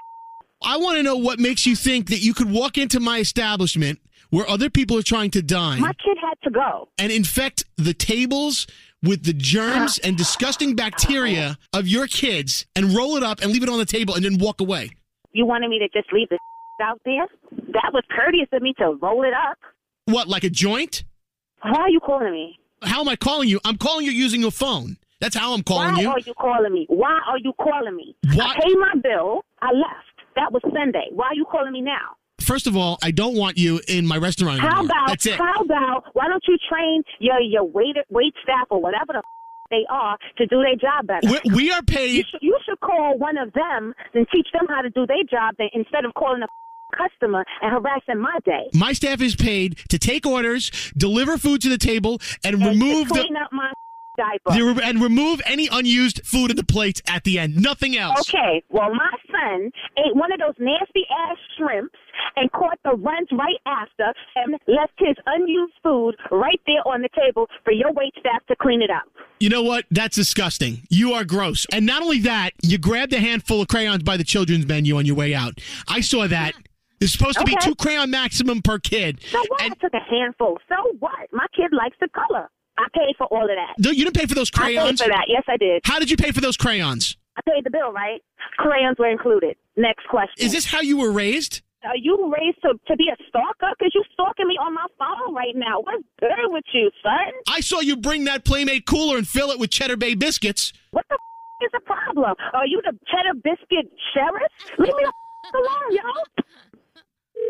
I want to know what makes you think that you could walk into my establishment where other people are trying to dine my kid had to go. and infect the tables with the germs and disgusting bacteria of your kids and roll it up and leave it on the table and then walk away. You wanted me to just leave the [laughs] out there? That was courteous of me to roll it up. What, like a joint? Why are you calling me? How am I calling you? I'm calling you using your phone. That's how I'm calling Why you. Why are you calling me? Why are you calling me? Why- I paid my bill. I left. That was Sunday. Why are you calling me now? first of all, I don't want you in my restaurant How anymore. about That's it. how about why don't you train your your wait wait staff or whatever the f- they are to do their job better? We, we are paid. You should, you should call one of them and teach them how to do their job then, instead of calling a f- customer and harassing my day. My staff is paid to take orders, deliver food to the table, and, remove to the. clean up my diaper. and remove any unused food in the plates at the end. Nothing else. Okay, well, my son ate one of those nasty ass shrimps and caught the runs right after and left his unused food right there on the table for your wait staff to clean it up. You know what? That's disgusting. You are gross. And not only that, you grabbed a handful of crayons by the children's menu on your way out. I saw that. There's supposed to be two crayon maximum per kid. So what? I took a handful. So what? My kid likes the color. I paid for all of that. No, you didn't pay for those crayons? I paid for that. Yes, I did. How did you pay for those crayons? I paid the bill, right? Crayons were included. Next question. Is this how you were raised? Are you raised to, to be a stalker? Because you're stalking me on my phone right now. What's good with you, son? I saw you bring that Playmate cooler and fill it with Cheddar Bay biscuits. What the f- is the problem? Are you the cheddar biscuit sheriff? Leave me the f- alone, yo.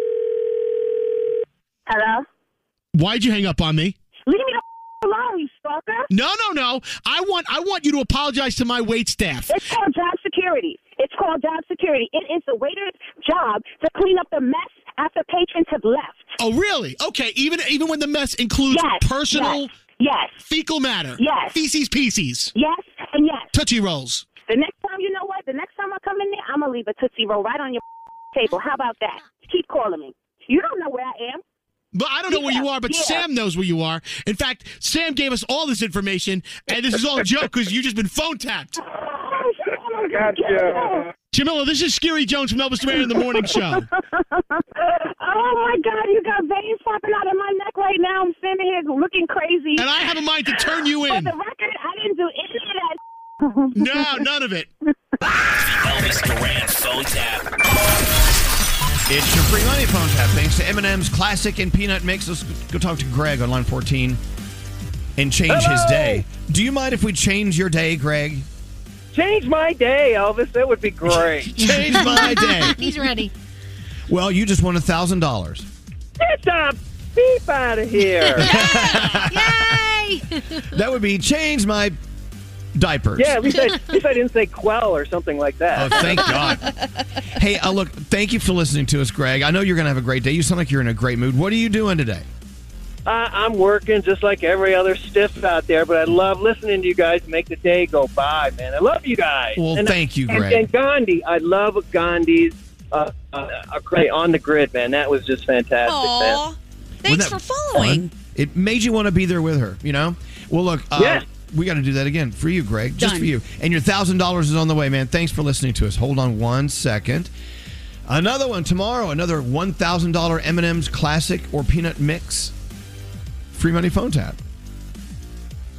Hello? Why'd you hang up on me? Leave me the alone, you stalker. No, no, no. I want I want you to apologize to my wait staff. It's called job security. It's called job security. It is the waiter's job to clean up the mess after patrons have left. Oh, really? Okay, even even when the mess includes Yes, personal yes, yes. fecal matter. Yes. Feces pieces. Yes and yes. Tootsie rolls. The next time, you know what? The next time I come in there, I'm gonna leave a tootsie roll right on your [laughs] table. How about that? Keep calling me. You don't know where I am. But I don't know where you are, but yeah. Sam knows where you are. In fact, Sam gave us all this information, and this is all a joke because you've just been phone tapped. Gotcha. Jamila, this is Scary Jones from Elvis Duran in the Morning Show. oh my God, you got veins popping out of my neck right now. I'm standing here looking crazy. And I have a mind to turn you in. For in. the record, I didn't do any of that. No, none of it. Elvis Duran phone tap. It's your free money phone tap. Thanks to M&M's Classic and Peanut Mix. Let's go talk to Greg on line 14 and change his day. Do you mind if we change your day, Greg? Change my day, Elvis. That would be great. [laughs] Change my day. [laughs] He's ready. Well, you just won a thousand dollars. Get the beep out of here. [laughs] Yay! That would be change my diapers. yeah, at least, I, at least I didn't say quell or something like that. Oh, thank God. [laughs] Hey, uh, look, thank you for listening to us, Greg. I know you're going to have a great day. You sound like you're in a great mood. What are you doing today? I, I'm working just like every other stiff out there, but I love listening to you guys make the day go by, man. I love you guys. Well, thank you, and- Greg. And, Gandhi, I love Gandhi's uh, uh, uh, on the grid, man. That was just fantastic, Aw. man. Thanks Wasn't for following. fun? It made you want to be there with her, you know? Well, look, uh, Yes. We got to do that again for you, Greg. Just Done. for you. And your $1,000 is on the way, man. Thanks for listening to us. Hold on one second. Another one tomorrow, another $1,000 M&M's Classic or Peanut Mix free money phone tap.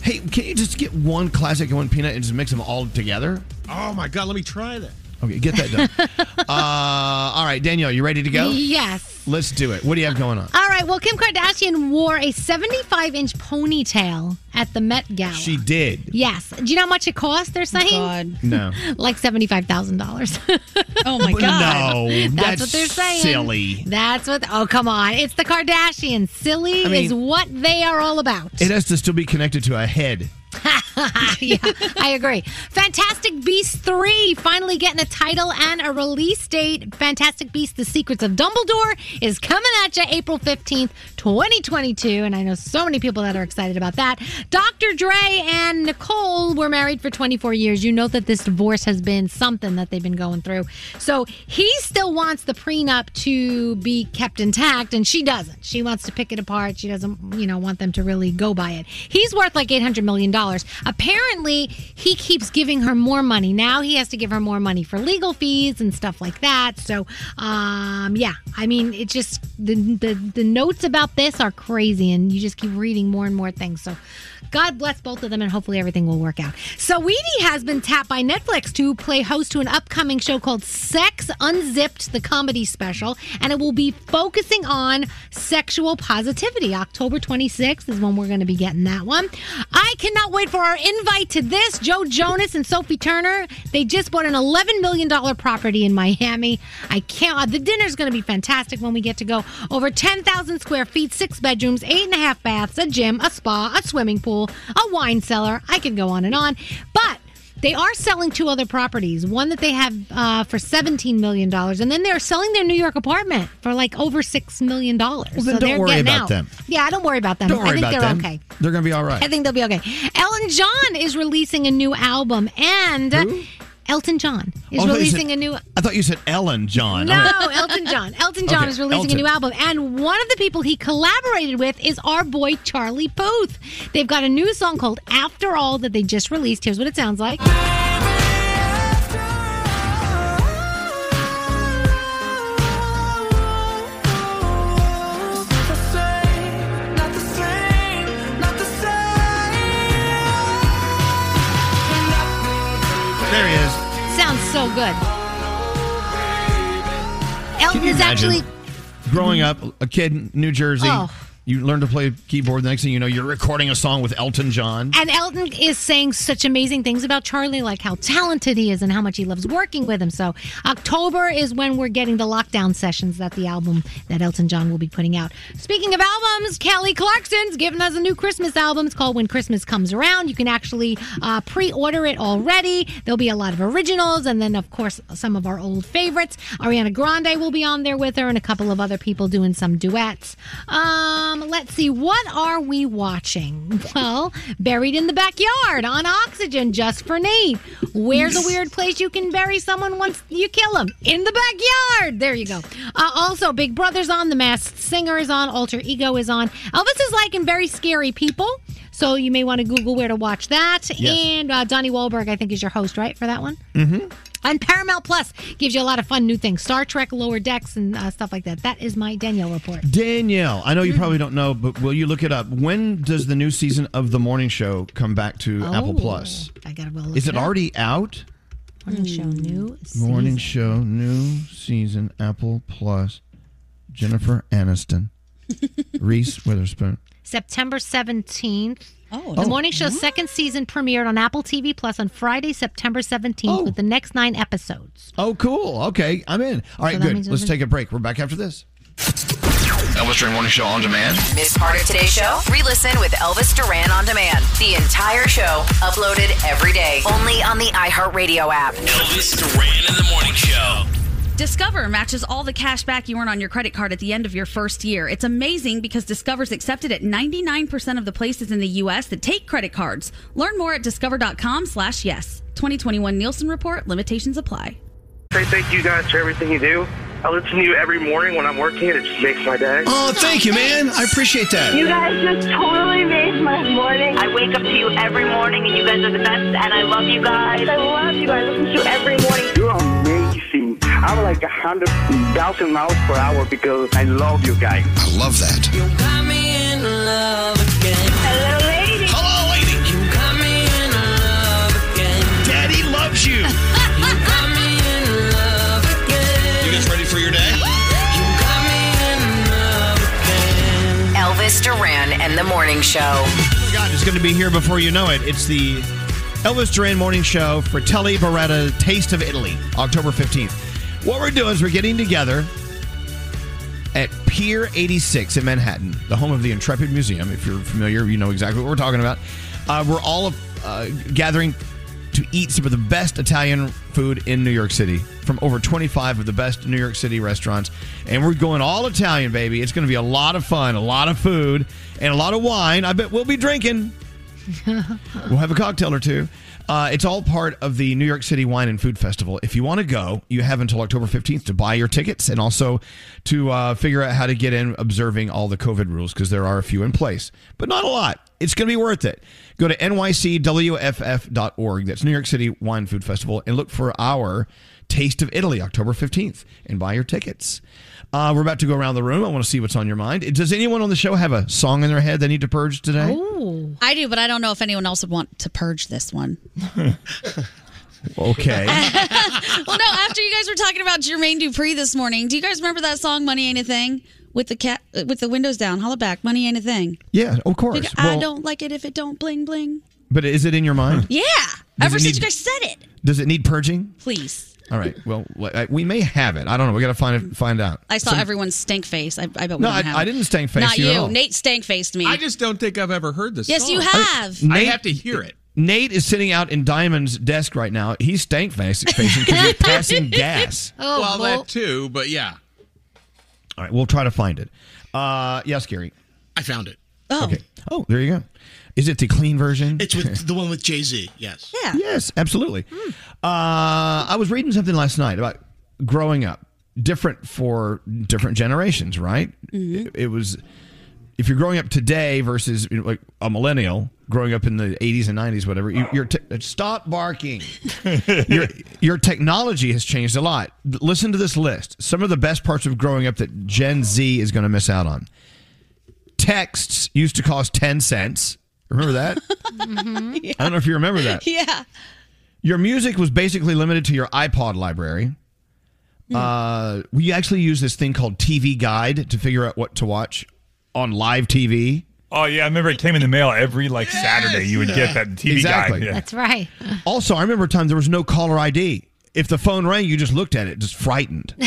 Hey, can you just get one classic and one peanut and just mix them all together? Oh my God, let me try that. Okay, get that done. [laughs] uh, all right, Danielle, you ready to go? Yes. Let's do it. What do you have going on? All right. Well, Kim Kardashian wore a 75 inch ponytail at the Met Gala. She did. Yes. Do you know how much it cost? They're saying. God. No. [laughs] Like seventy-five thousand dollars. Oh my [laughs] God. No, That's, that's what they're saying. silly. That's what. Oh, come on! It's the Kardashians. Silly I mean- is what they are all about. It has to still be connected to a head. [laughs] yeah, I agree. Fantastic Beasts 3 finally getting a title and a release date. Fantastic Beasts The Secrets of Dumbledore is coming at you April 15th, 2022. And I know so many people that are excited about that. Dr. Dre and Nicole were married for 24 years. You know that this divorce has been something that they've been going through. So he still wants the prenup to be kept intact, and she doesn't. She wants to pick it apart. She doesn't, you know, want them to really go by it. He's worth like $800 million. Apparently, he keeps giving her more money. Now he has to give her more money for legal fees and stuff like that. So, um, yeah, I mean, it just, the, the, the notes about this are crazy, and you just keep reading more and more things. So, God bless both of them, and hopefully everything will work out. Saweetie has been tapped by Netflix to play host to an upcoming show called Sex Unzipped, the comedy special, and it will be focusing on sexual positivity. October 26th is when we're going to be getting that one. I cannot wait for our invite to this, Joe Jonas and Sophie Turner, they just bought an $11 million property in Miami. I can't, the dinner's going to be fantastic when we get to go. Over 10,000 square feet, six bedrooms, eight and a half baths, a gym, a spa, a swimming pool, a wine cellar. I can go on and on. But they are selling two other properties. One that they have uh, for $17 million, and then they're selling their New York apartment for like over $6 million. Well, then so don't they're worry about out. them. Yeah, I don't worry about them. Don't worry I think about they're them. okay. They're going to be all right. I think they'll be okay. Ellen John is releasing a new album, and Elton John is Oh, I thought you releasing a new. I thought you said Ellen John. No, [laughs] Elton John. Elton John Okay, is releasing Elton. a new album, and one of the people he collaborated with is our boy Charlie Puth. They've got a new song called "After All" that they just released. Here's what it sounds like. Imagine actually growing up, a kid in New Jersey. Oh. You learn to play keyboard. The next thing you know, you're recording a song with Elton John. And Elton is saying such amazing things about Charlie, like how talented he is and how much he loves working with him. So October is when we're getting the lockdown sessions that the album that Elton John will be putting out. Speaking of albums, Kelly Clarkson's giving us a new Christmas album. It's called When Christmas Comes Around. You can actually uh, pre-order it already. There'll be a lot of originals, and then of course some of our old favorites. Ariana Grande will be on there with her, and a couple of other people doing some duets. Um, let's see, what are we watching? [laughs] Well, Buried in the Backyard on Oxygen, just for Nate. Where's a weird place you can bury someone once you kill them? In the backyard. There you go. Uh, also, Big Brother's on, The Masked Singer is on, Alter Ego is on. Elvis is liking very scary people. So you may want to Google where to watch that. Yes. And uh, Donnie Wahlberg, I think, is your host, right, for that one? Mm-hmm. And Paramount Plus gives you a lot of fun new things. Star Trek, Lower Decks, and uh, stuff like that. That is my Danielle report. Danielle, I know Mm-hmm. you probably don't know, but will you look it up? When does the new season of The Morning Show come back to Apple Oh, Plus? I gotta well look Is it up. already out? Morning show new Morning season. Show, new season, Apple Plus. Jennifer Aniston, [laughs] Reese Witherspoon. September 17th. Oh, the Oh. morning show's second season premiered on Apple TV Plus on Friday, September 17th, with oh. the next nine episodes. Oh, cool. Okay, I'm in. All right, So good. Let's take a break. We're back after this. Elvis Duran Morning Show on demand. Miss part of today's show? Re-listen with Elvis Duran on demand. The entire show uploaded every day, only on the iHeartRadio app. Elvis Duran in the Morning Show. Discover matches all the cash back you earn on your credit card at the end of your first year. It's amazing because Discover's accepted at 99% of the places in the U.S. that take credit cards. Learn more at discover.com slash yes. 2021 Nielsen Report. Limitations apply. Say thank you guys for everything you do. I listen to you every morning when I'm working. and It just makes my day. Oh, thank you, man. I appreciate that. You guys just totally made my morning. I wake up to you every morning, and you guys are the best, and I love you guys. I love you guys. I listen to you every morning. You're amazing. I'm like a hundred thousand miles per hour because I love you guys. I love that. You got me in love again. Hello, lady. Hello, lady. You got me in love again. Daddy loves you. [laughs] You got me in love again. You guys ready for your day? You got me in love again. Elvis Duran and the Morning Show. Oh God, it's going to be here before you know it. It's the Elvis Duran Morning Show Fratelli Beretta Taste of Italy, October 15th. What we're doing is we're getting together at Pier 86 in Manhattan, the home of the Intrepid Museum. If you're familiar, you know exactly what we're talking about. Uh, we're all uh, gathering to eat some of the best Italian food in New York City from over 25 of the best New York City restaurants. And we're going all Italian, baby. It's going to be a lot of fun, a lot of food, and a lot of wine. I bet we'll be drinking. [laughs] We'll have a cocktail or two. Uh, it's all part of the New York City Wine and Food Festival. If you want to go, you have until October 15th to buy your tickets and also to uh, figure out how to get in observing all the COVID rules because there are a few in place, but not a lot. It's going to be worth it. Go to nycwff.org. That's New York City Wine Food Festival and look for our Taste of Italy, October 15th, and buy your tickets. Uh, we're about to go around the room. I want to see what's on your mind. Does anyone on the show have a song in their head they need to purge today? I do, but I don't know if anyone else would want to purge this one. [laughs] Okay. [laughs] well, no, after you guys were talking about Jermaine Dupri this morning, do you guys remember that song "Money Ain't a Thing" with the cat with the windows down? Holla back, money ain't a thing. Yeah, of course. Like, I don't like it if it don't bling bling. But is it in your mind? Yeah. Does Ever since need- you guys said it. Does it need purging? Please. All right. Well, we may have it. I don't know. We got to find it. Find out. I saw Some- everyone's stank face. I, I bet we No, don't I- have I didn't stank face Not you you. at all. Nate stank faced me. I just don't think I've ever heard this. Yes, song. you have. I have to hear it. Nate is sitting out in Diamond's desk right now. He's stank face- facing because he's passing [laughs] gas. Oh, well, well- that too, but yeah. All right, we'll try to find it. Uh, yes, Gary. I found it. Oh. Okay. Oh, there you go. Is it the clean version? It's with [laughs] the one with Jay Z. Yes. Yeah. Yes, absolutely. Uh, I was reading something last night about growing up, different for different generations, right? It, it was if you're growing up today versus you know, like a millennial growing up in the 80s and 90s, whatever. you, are te- stop barking. [laughs] your your technology has changed a lot. Listen to this list. Some of the best parts of growing up that Gen Z is going to miss out on. Texts used to cost 10 cents. Remember that? [laughs] I don't know if you remember that. Yeah. Your music was basically limited to your iPod library. Uh, we actually use this thing called TV Guide to figure out what to watch on live TV. Oh yeah, I remember it came in the mail every like Saturday. You would get that TV Exactly. guide. Yeah. That's right. Also, I remember a time there was no caller ID. If the phone rang, you just looked at it, just frightened. [laughs]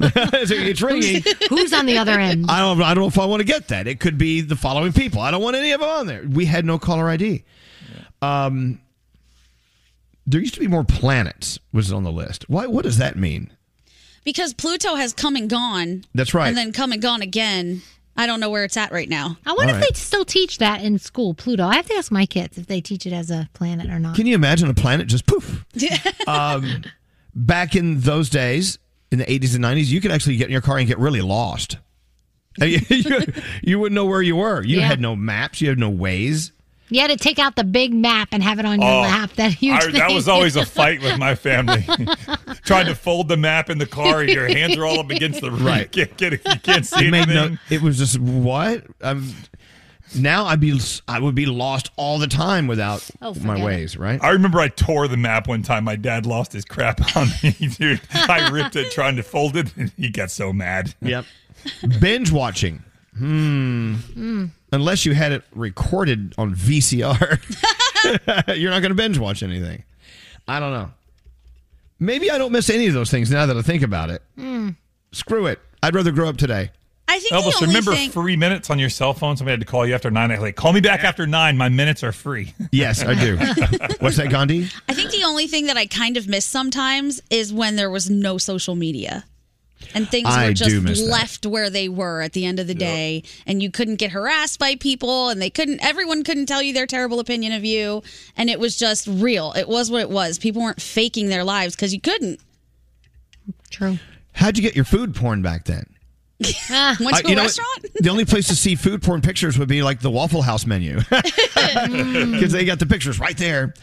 So it's ringing. Who's on the other end? I don't. I don't know if I want to get that. It could be the following people. I don't want any of them on there. We had no caller ID. Um, there used to be more planets. Was on the list. Why? What does that mean? Because Pluto has come and gone. That's right. And then come and gone again. I don't know where it's at right now. I wonder All if they still teach that in school, Pluto. I have to ask my kids if they teach it as a planet or not. Can you imagine a planet just poof? [laughs] um, back in those days, in the 80s and 90s, you could actually get in your car and get really lost. [laughs] you, you wouldn't know where you were. You Yeah. had no maps. You had no Waze. You had to take out the big map and have it on your Oh, lap. That huge I- that was always a fight with my [laughs] family. [laughs] Trying to fold the map in the car, your hands are all up against the Right. You can't, get it, you can't see It made anything. no. It was just what. Um, now I'd be. I would be lost all the time without Oh, my forget it. Waze. Right. I remember I tore the map one time. My dad lost his crap [laughs] on me, dude. I ripped it trying to fold it, and he got so mad. Yep. Binge watching. Hmm. Mm. Unless you had it recorded on VCR, [laughs] you're not going to binge watch anything. I don't know. Maybe I don't miss any of those things now that I think about it. Mm. Screw it. I'd rather grow up today. I think Elvis, the only remember thing. free minutes on your cell phone? Somebody had to call you after nine. Like, call me back after nine. My minutes are free. [laughs] Yes, I do. [laughs] What's that, Gandhi? I think the only thing that I kind of miss sometimes is when there was no social media. And things I were just do miss that. left where they were at the end of the day, and you couldn't get harassed by people, and they couldn't. Everyone couldn't tell you their terrible opinion of you, and it was just real. It was what it was. People weren't faking their lives because you couldn't. True. How'd you get your food porn back then? Ah. Went to I- a you know what? restaurant. the only place to see food porn pictures would be like the Waffle House menu [laughs] [laughs] mm. because they got the pictures right there.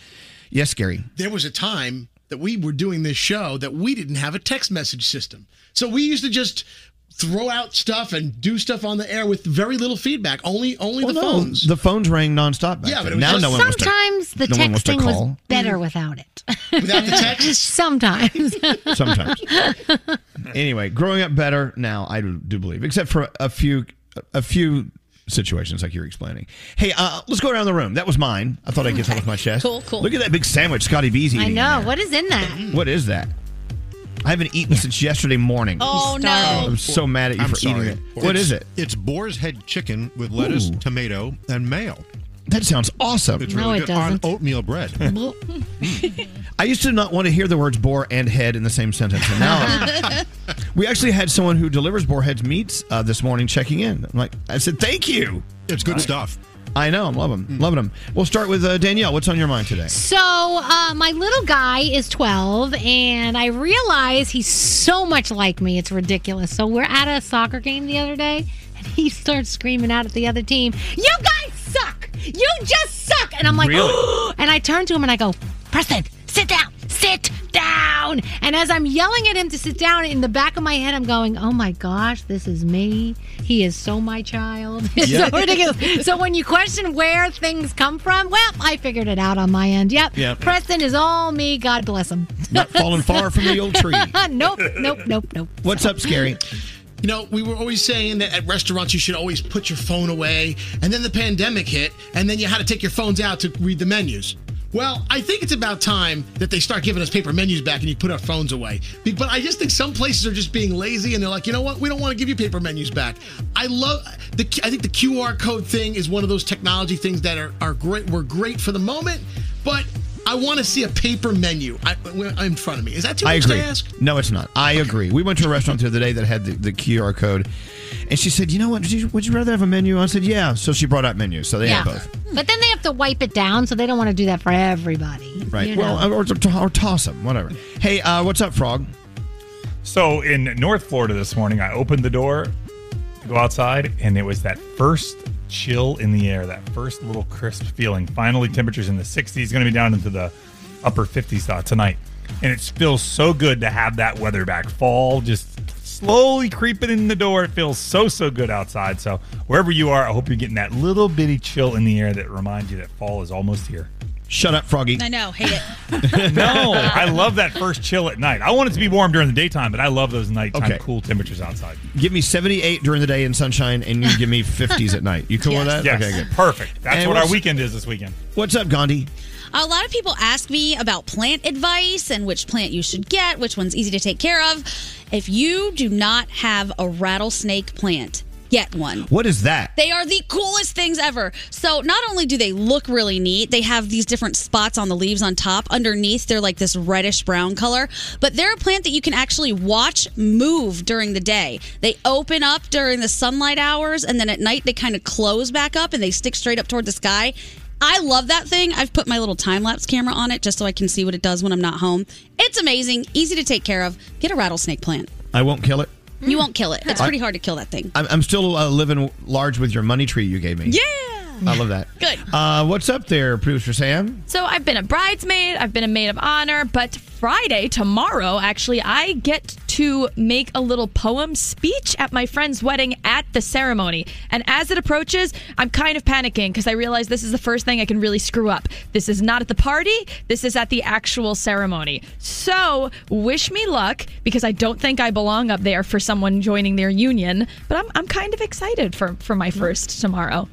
Yes, Gary. There was a time that we were doing this show that we didn't have a text message system. So we used to just throw out stuff and do stuff on the air with very little feedback. Only only Well, the no, phones. The phones rang nonstop back Yeah, then. but it was now just- no one wants to. Sometimes the no one wants to texting was call. better without it. [laughs] Without the text? [laughs] Sometimes. Sometimes. [laughs] anyway, growing up better now, I do do believe, except for a few, a few situations like you're explaining. Hey, uh, let's go around the room. That was mine. I thought I'd get that off my chest. Cool, cool. Look at that big sandwich Scotty B's eating. I know. there. What is in that? What is that? I haven't eaten since yesterday morning. Oh no! I'm so mad at you I'm for sorry. eating it. What is it? It's boar's head chicken with lettuce, Ooh. tomato, and mayo. That sounds awesome. It's No, it good doesn't. on oatmeal bread. [laughs] [laughs] I used to not want to hear the words boar and head in the same sentence, and now [laughs] we actually had someone who delivers boar heads meats uh, this morning checking in. I'm like, I said, thank you. It's good stuff. I know, I'm loving them, loving them. We'll start with uh, Danielle. What's on your mind today? So, uh, my little guy is 12, and I realize he's so much like me. It's ridiculous. So, we're at a soccer game the other day, and he starts screaming out at the other team, You guys suck! You just suck! And I'm like, Really? [gasps] and I turn to him and I go, Preston, sit down! Sit down! And as I'm yelling at him to sit down, in the back of my head, I'm going, Oh my gosh, this is me. He is so my child. [laughs] It's so ridiculous. So, when you question where things come from, well, I figured it out on my end. Yep. Yep. Preston is all me. God bless him. Not falling far from the old tree. [laughs] nope, nope, nope, nope. What's up, Scary? You know, we were always saying that at restaurants you should always put your phone away. And then the pandemic hit, and then you had to take your phones out to read the menus. Well, I think it's about time that they start giving us paper menus back and you put our phones away. But I just think some places are just being lazy and they're like, you know what? We don't want to give you paper menus back. I love the. I think the QR code thing is one of those technology things that are, are great. Were great for the moment, but I want to see a paper menu I, in front of me. Is that too I much agree. to ask? No, it's not. I agree. We went to a restaurant the other day that had the, the QR code, and she said, "You know what? Would you, would you rather have a menu?" I said, "Yeah." So she brought out menus, so they Yeah. had both. But then they have to wipe it down, so they don't want to do that for everybody. Right. you know? Well, or, or, or toss them, whatever. Hey, uh, what's up, Frog? So in North Florida this morning, I opened the door to go outside, and it was that first chill in the air, that first little crisp feeling. Finally, temperatures in the 60s, going to be down into the upper 50s uh, tonight. And it feels so good to have that weather back. Fall just slowly creeping in the door. It feels so, so good outside. So wherever you are, I hope you're getting that little bitty chill in the air that reminds you that fall is almost here. Shut up, Froggy. I know, hate it. [laughs] no, I love that first chill at night. I want it to be warm during the daytime, but I love those nighttime Okay. cool temperatures outside. Give me 78 during the day in sunshine, and you give me [laughs] 50s at night. You cool with that? Yes. Okay, good. Perfect. That's And what our weekend is this weekend. What's up, Gandhi? A lot of people ask me about plant advice and which plant you should get, which one's easy to take care of. If you do not have a rattlesnake plant, get one. What is that? They are the coolest things ever. So, not only do they look really neat, they have these different spots on the leaves on top. Underneath, they're like this reddish brown color, but they're a plant that you can actually watch move during the day. They open up during the sunlight hours, and then at night, they kind of close back up and they stick straight up toward the sky. I love that thing. I've put my little time lapse camera on it just so I can see what it does when I'm not home. It's amazing, easy to take care of. Get a rattlesnake plant. I won't kill it. You won't kill it. It's I- pretty hard to kill that thing. I'm, I'm still uh, living large with your money tree you gave me. Yeah. I love that. [laughs] Good. Uh, what's up there, producer Sam? So I've been a bridesmaid, I've been a maid of honor, but Friday, tomorrow, actually, I get to make a little poem speech at my friend's wedding at the ceremony. And as it approaches, I'm kind of panicking because I realize this is the first thing I can really screw up. This is not at the party, this is at the actual ceremony. So wish me luck because I don't think I belong up there for someone joining their union, but I'm, I'm kind of excited for, for my first tomorrow.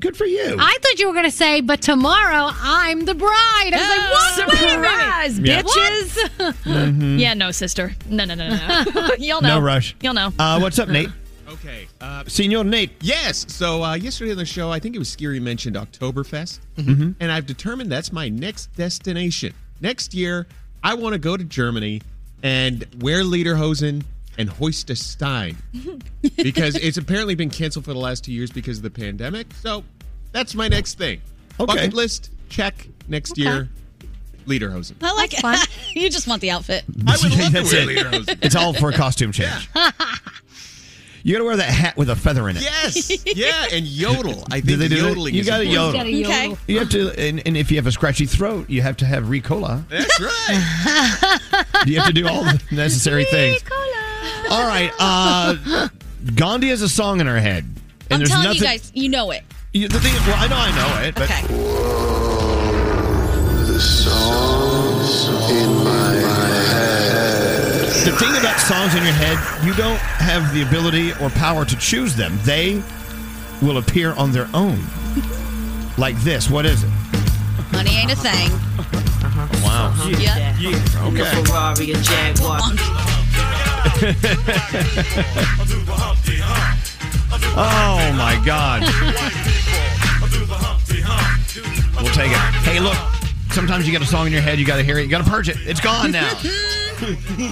Good for you. I thought you were going to say, but tomorrow I'm the bride. I was like, what? Wait a minute. Surprise, Yeah. bitches! [laughs] Mhm. Yeah, no, sister. No, no, no, no. no. [laughs] [laughs] You'll know. No rush. Y'all know. Uh, what's up, Nate? Okay. Uh, Senor Nate. Yes. So uh, yesterday on the show, I think it was Scary mentioned Oktoberfest. Mhm. And I've determined that's my next destination. Next year, I want to go to Germany and wear Lederhosen and hoist a Stein [laughs] because it's apparently been canceled for the last two years because of the pandemic. So that's my next thing. Okay. Bucket list, check. Next Okay. year, Lederhosen. I like it. [laughs] you just want the outfit. I would love [laughs] to wear it. Lederhosen. It's all for a costume change. You got to wear that hat with a feather in it. Yes. Yeah, and yodel. I Do think they do that? yodeling You is got to important. yodel. Okay. You have to, and, and if you have a scratchy throat, you have to have Ricola. That's right. You have to do all the necessary things. All right. Uh, Gandhi has a song in her head. And I'm there's telling nothing, you guys, you know it. You- the thing is, well, I know I know it, but Okay. The songs in my head. the thing about songs in your head, you don't have the ability or power to choose them. They will appear on their own. Like this. What is it? Money ain't a thing. Wow. Yeah. Yeah. Okay. Ferrari, a Jaguar. Oh my God. We'll take it. Hey, look. Sometimes you get a song in your head, you got to hear it, you got to purge it. It's gone now. [laughs]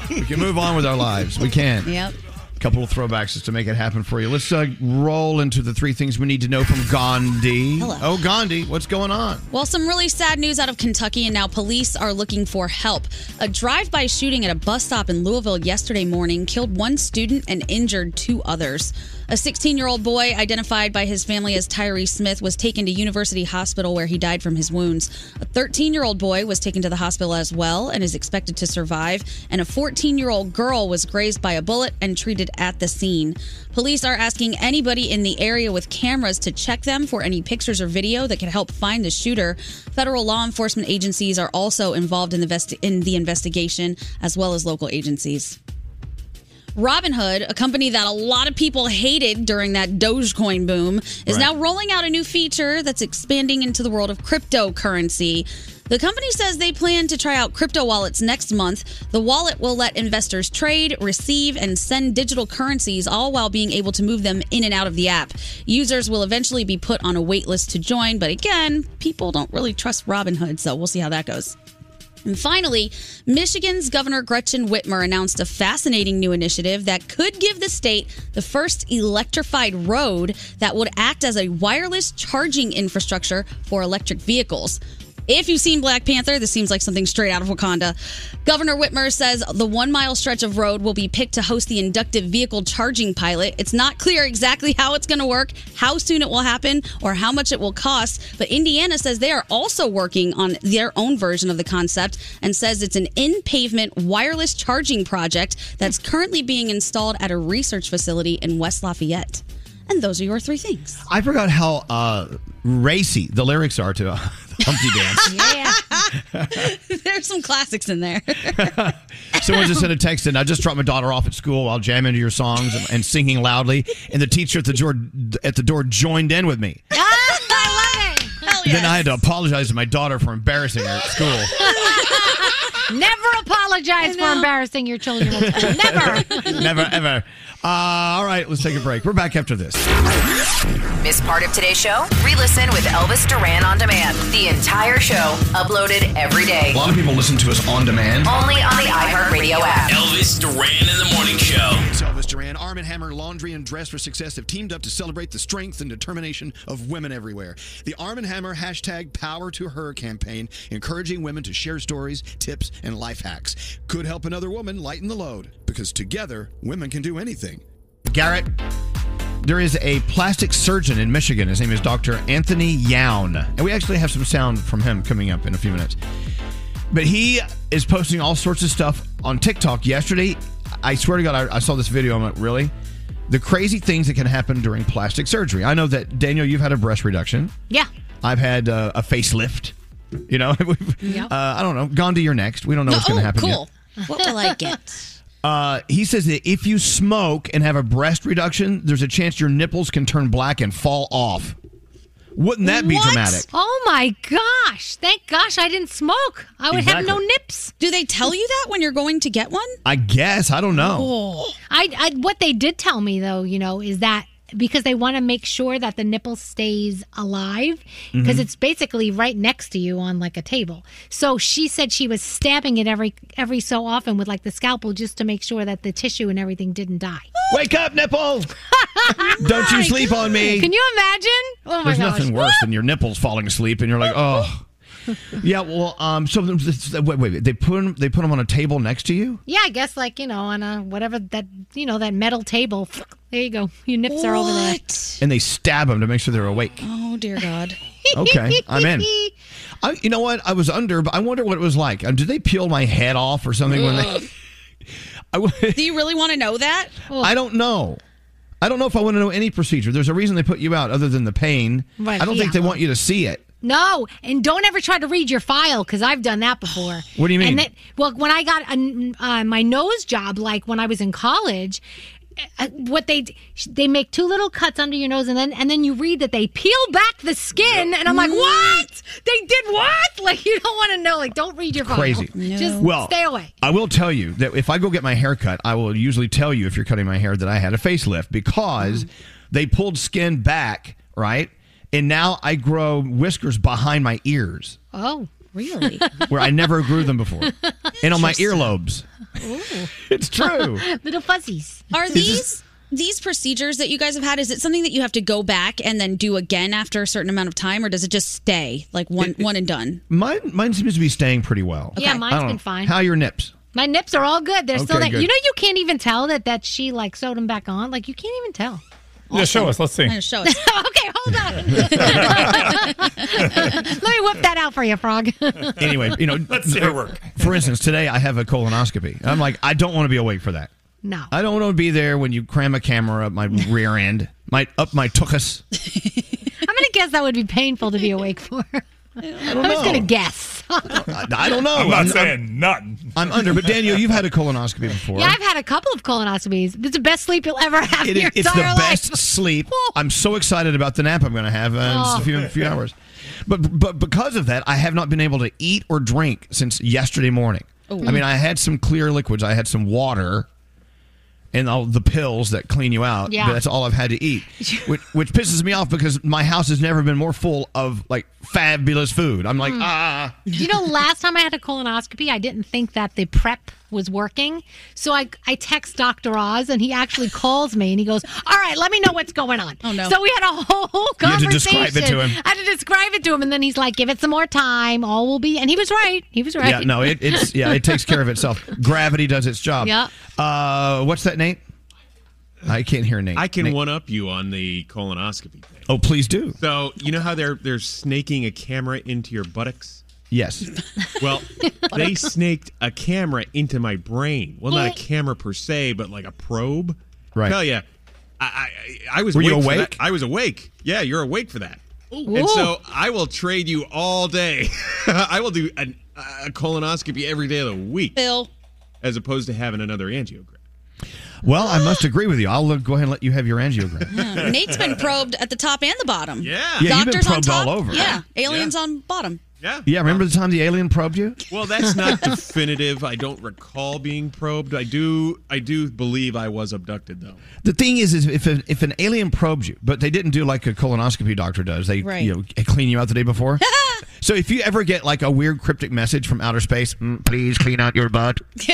we can move on with our lives. We can. Yep. A couple of throwbacks just to make it happen for you. Let's uh, roll into the three things we need to know from Gandhi. Hello. Oh, Gandhi, what's going on? Well, some really sad news out of Kentucky, and now police are looking for help. A drive by shooting at a bus stop in Louisville yesterday morning killed one student and injured two others. A 16 year old boy, identified by his family as Tyree Smith, was taken to University Hospital where he died from his wounds. A 13 year old boy was taken to the hospital as well and is expected to survive. And a 14 year old girl was grazed by a bullet and treated at the scene. Police are asking anybody in the area with cameras to check them for any pictures or video that could help find the shooter. Federal law enforcement agencies are also involved in the, in the investigation, as well as local agencies. Robinhood, a company that a lot of people hated during that Dogecoin boom, is Right. now rolling out a new feature that's expanding into the world of cryptocurrency. The company says they plan to try out crypto wallets next month. The wallet will let investors trade, receive, and send digital currencies, all while being able to move them in and out of the app. Users will eventually be put on a waitlist to join, but again, people don't really trust Robinhood, so we'll see how that goes. And finally, Michigan's Governor Gretchen Whitmer announced a fascinating new initiative that could give the state the first electrified road that would act as a wireless charging infrastructure for electric vehicles. If you've seen Black Panther, this seems like something straight out of Wakanda. Governor Whitmer says the one mile stretch of road will be picked to host the inductive vehicle charging pilot. It's not clear exactly how it's going to work, how soon it will happen, or how much it will cost. But Indiana says they are also working on their own version of the concept and says it's an in pavement wireless charging project that's currently being installed at a research facility in West Lafayette. And those are your three things. I forgot how uh, racy the lyrics are to uh, [laughs] Humpty Dance. [laughs] Yeah. [laughs] There's some classics in there. [laughs] Someone just sent a text in. I just dropped my daughter off at school while jamming to your songs and, and singing loudly, and the teacher at the door at the door joined in with me. Ah, I love it. Then I had to apologize to my daughter for embarrassing her at school. Never apologize for embarrassing your children. Never. Never ever. Uh, all right, let's take a break. We're back after this. Miss part of today's show? Re-listen with Elvis Duran on demand. The entire show uploaded every day. A lot of people listen to us on demand. Only on the iHeartRadio app. Elvis Duran in the morning show. It's Elvis Duran. Arm & Hammer Laundry and Dress for Success have teamed up to celebrate the strength and determination of women everywhere. The Arm & Hammer hashtag Power to Her campaign, encouraging women to share stories, tips, and life hacks, could help another woman lighten the load. Because together, women can do anything. Garrett, there is a plastic surgeon in Michigan. His name is Dr. Anthony Youn. And we actually have some sound from him coming up in a few minutes. But he is posting all sorts of stuff on TikTok. Yesterday, I swear to God, I, I saw this video. I'm like, really? The crazy things that can happen during plastic surgery. I know that, Daniel, you've had a breast reduction. Yeah. I've had uh, a facelift. You know, [laughs] uh, I don't know. Gandhi, you're next. We don't know what's going to happen yet. What will I get? Uh, he says that if you smoke and have a breast reduction, there's a chance your nipples can turn black and fall off. Wouldn't that be What? dramatic? Oh my gosh! Thank gosh I didn't smoke. I would have no Exactly. nips. Do they tell you that when you're going to get one? I guess. I don't know. Oh. I, I what they did tell me though, you know, is that because they want to make sure that the nipple stays alive because Mhm. it's basically right next to you on like a table. So she said she was stabbing it every every so often with like the scalpel just to make sure that the tissue and everything didn't die. Wake up, nipple! [laughs] Don't you sleep on me. Can you imagine? Oh my There's gosh. nothing worse than your nipples falling asleep and you're like, oh. [laughs] Yeah, well, um, so wait, wait. They put them, they put them on a table next to you. Yeah, I guess like, you know, on a whatever that you know, that metal table. There you go. Your nips are over there. and they stab them to make sure they're awake. Oh dear God. [laughs] Okay, I'm in. I, you know what? I was under, but I wonder what it was like. Um, did they peel my head off or something when they? Ugh. [laughs] I, w- [laughs] Do you really want to know that? I don't know. I don't know if I want to know any procedure. There's a reason they put you out other than the pain. Right, I don't think they want you to see it. No, and don't ever try to read your file because I've done that before. What do you mean? And that, well, when I got a, uh, my nose job, like when I was in college, what they they make two little cuts under your nose, and then and then you read that they peel back the skin, and I'm like, what? They did what? [laughs] Like you don't want to know. Like don't read your file. Crazy. Just Well, stay away. I will tell you that if I go get my hair cut, I will usually tell you if you're cutting my hair that I had a facelift because Mm. they pulled skin back, right? And now I grow whiskers behind my ears Oh, really? [laughs] where I never grew them before, and on my earlobes. It's true. [laughs] Little fuzzies. Are these these procedures that you guys have had? Is it something that you have to go back and then do again after a certain amount of time, or does it just stay like one one and done? Mine, mine seems to be staying pretty well. Yeah, I mine's don't know. been fine. How are your nips? My nips are all good. They're still Okay, there. good. You know, you can't even tell that that she like sewed them back on. Like you can't even tell. Yeah, show us. Let's see. Yeah, show us. [laughs] okay, hold on. [laughs] Let me whip that out for you, Frog. [laughs] Anyway, you know, Let's see her work. For instance, today I have a colonoscopy. I'm like, I don't want to be awake for that. No. I don't want to be there when you cram a camera up my rear end, my up my tuchus. I'm gonna guess that would be painful to be awake for. I'm just gonna guess. [laughs] I, I don't know. I'm not I'm- saying nothing. I'm under, but Daniel, you've had a colonoscopy before. Yeah, I've had a couple of colonoscopies. It's the best sleep you'll ever have It in is- your it's the entire best sleep. I'm so excited about the nap I'm going to have uh, in just a Oh. few, few hours. But but because of that, I have not been able to eat or drink since yesterday morning. Ooh. I mean, I had some clear liquids. I had some water and all the pills that clean you out. Yeah. But that's all I've had to eat, which, which pisses me off because my house has never been more full of like fabulous food. I'm like, Mm. ah. You know, last time I had a colonoscopy, I didn't think that the prep was working. So I, I text Dr. Oz and he actually calls me and he goes, All right, let me know what's going on. Oh, no. So we had a whole conversation. You had to conversation. describe it to him. I had to describe it to him. And then he's like, Give it some more time. All will be. And he was right. He was right. Yeah, no, it, it's yeah, it takes care of itself. [laughs] Gravity does its job. Yeah. Uh, what's that, Nate? I can't hear Nate. I can Nate. one up you on the colonoscopy thing. Oh, please do. So you know how they're they're snaking a camera into your buttocks? Yes. [laughs] Well, they snaked a camera into my brain. Well, not a camera per se, but like a probe. Right. Hell yeah. I I, I was Were you awake for awake? I was awake. Yeah, you're awake for that. Ooh. And so I will trade you all day. [laughs] I will do an, a colonoscopy every day of the week. Bill. As opposed to having another angiogram. Well, I must agree with you. I'll uh, go ahead and let you have your angiogram. [laughs] Yeah, Nate's been probed at the top and the bottom. Yeah. Yeah, you've been Doctors probed on top. all over. Yeah. Aliens on bottom. Yeah. Yeah, remember the time the alien probed you? Well, that's not [laughs] definitive. I don't recall being probed. I do. I do believe I was abducted, though. The thing is, is if an, if an alien probes you, but they didn't do like a colonoscopy doctor does, they Right. you know clean you out the day before. [laughs] so if you ever get like a weird cryptic message from outer space, "Mm, please clean out your butt. [laughs]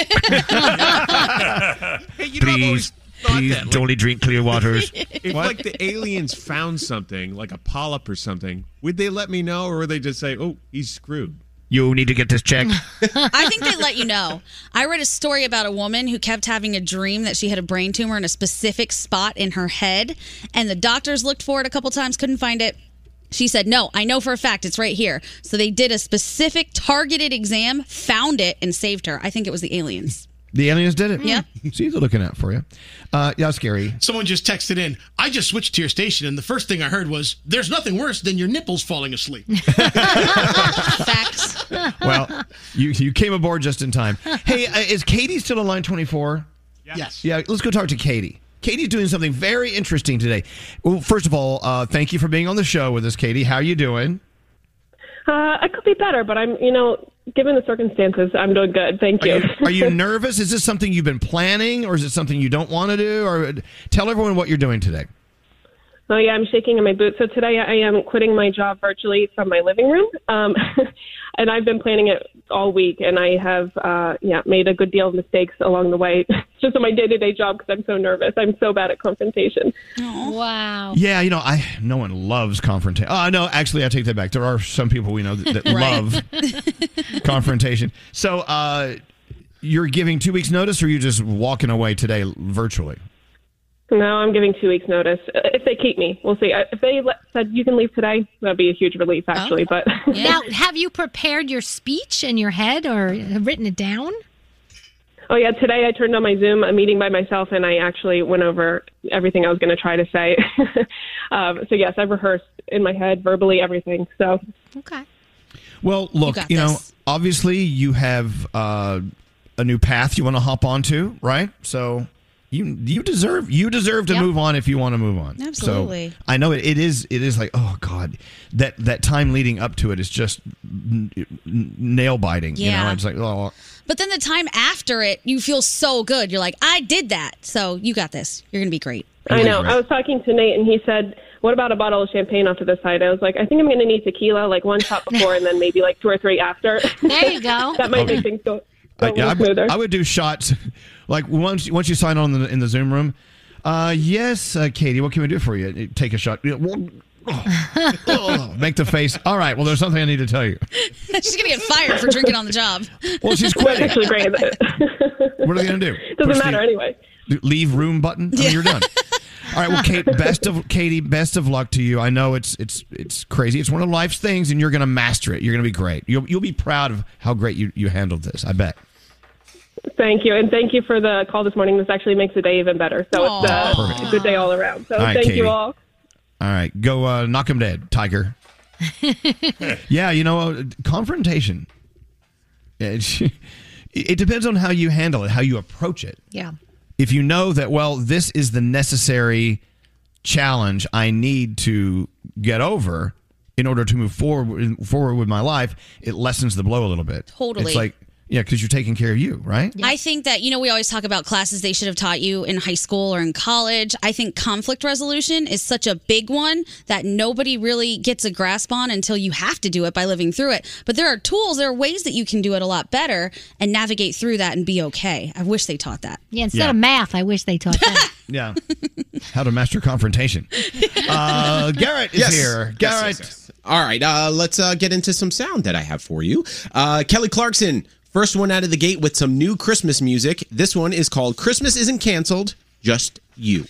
Hey, you know, I've always Please, thought please that. Like, only drink clear waters. [laughs] if What? like the aliens found something, like a polyp or something, would they let me know, or would they just say, "Oh, he's screwed"? You need to get this checked. [laughs] I think they let you know. I read a story about a woman who kept having a dream that she had a brain tumor in a specific spot in her head, and the doctors looked for it a couple times, couldn't find it. She said, No, I know for a fact it's right here. So they did a specific targeted exam, found it, and saved her. I think it was the aliens. The aliens did it. Yeah. See, they're looking out for you. Uh, yeah, scary. Someone just texted in. I just switched to your station, and the first thing I heard was, "There's nothing worse than your nipples falling asleep." [laughs] Facts. Well, you you came aboard just in time. Hey, uh, is Katie still on line twenty four? Yes. Yeah, let's go talk to Katie. Katie's doing something very interesting today. Well, first of all, uh, thank you for being on the show with us, Katie. How you doing? Uh, I could be better, but I'm, you know, given the circumstances, I'm doing good. Thank Are you. you, are you [laughs] nervous? Is this something you've been planning, or is it something you don't want to do? Or tell everyone what you're doing today. Oh yeah, I'm shaking in my boots. So today I am quitting my job virtually from my living room, um, [laughs] and I've been planning it all week, and I have uh, yeah made a good deal of mistakes along the way, [laughs] just on my day to day job because I'm so nervous. I'm so bad at confrontation. Wow. Yeah, you know, I no one loves confrontation. Oh no, actually, I take that back. There are some people we know that, that [laughs] love confrontation. So, uh, you're giving two weeks notice, or you just walking away today virtually? No, I'm giving two weeks notice. Uh, If they keep me, we'll see. Uh, If they let, said you can leave today, that'd be a huge relief, actually. But [laughs] Now, have you prepared your speech in your head or written it down? Oh yeah, today I turned on my Zoom a meeting by myself, and I actually went over everything I was going to try to say. [laughs] um, so yes, I've rehearsed in my head verbally everything. So okay. Well, look, got you, know, obviously you have uh, a new path you want to hop onto, right? So you you deserve you deserve to Yep. move on if you want to move on. Absolutely. So I know it, it is it is like oh god that that time leading up to it is just n- n- nail biting. You know, Yeah. it's like oh But then the time after it, you feel so good. You're like, I did that. So you got this. You're going to be great. I know. I was talking to Nate, and he said, "What about a bottle of champagne off to the side?" I was like, "I think I'm going to need tequila, like one shot [laughs] before, and then maybe like two or three after." There you go. [laughs] that might Okay. make things go. I, yeah, I, would- I would do shots [laughs] like once once you sign on in the, in the Zoom room. Uh, yes, uh, Katie, what can we do for you? Take a shot. [laughs] Oh, make the face. All right. Well, there's something I need to tell you. [laughs] she's going to get fired for drinking on the job. Well, she's quitting. Actually, great. What are they going to do? Doesn't Push the matter anyway. Leave room button. I mean, you're done. All right. Well, Kate, best of Katie, best of luck to you. I know it's it's it's crazy. It's one of life's things, and you're going to master it. You're going to be great. You'll you'll be proud of how great you you handled this. I bet. Thank you, and thank you for the call this morning. This actually makes the day even better. So it's uh, a good day all around. So All right, thank Katie. you all. All right, go uh, knock him dead, Tiger. [laughs] yeah, you know, uh, confrontation. It, [laughs] it depends on how you handle it, how you approach it. Yeah. If you know that, well, this is the necessary challenge I need to get over in order to move forward forward with my life, it lessens the blow a little bit. Totally. It's like, yeah, because you're taking care of you, right? I think that, you know, we always talk about classes they should have taught you in high school or in college. I think conflict resolution is such a big one that nobody really gets a grasp on until you have to do it by living through it. But there are tools, there are ways that you can do it a lot better and navigate through that and be okay. I wish they taught that. Yeah, instead Yeah. of math, I wish they taught that. [laughs] Yeah. How to master confrontation. [laughs] Uh, Garrett is Yes. here. Yes, Garrett. yes, yes. All right, uh, let's uh, get into some sound that I have for you. Uh, Kelly Clarkson, first one out of the gate with some new Christmas music. This one is called Christmas Isn't Canceled, Just You.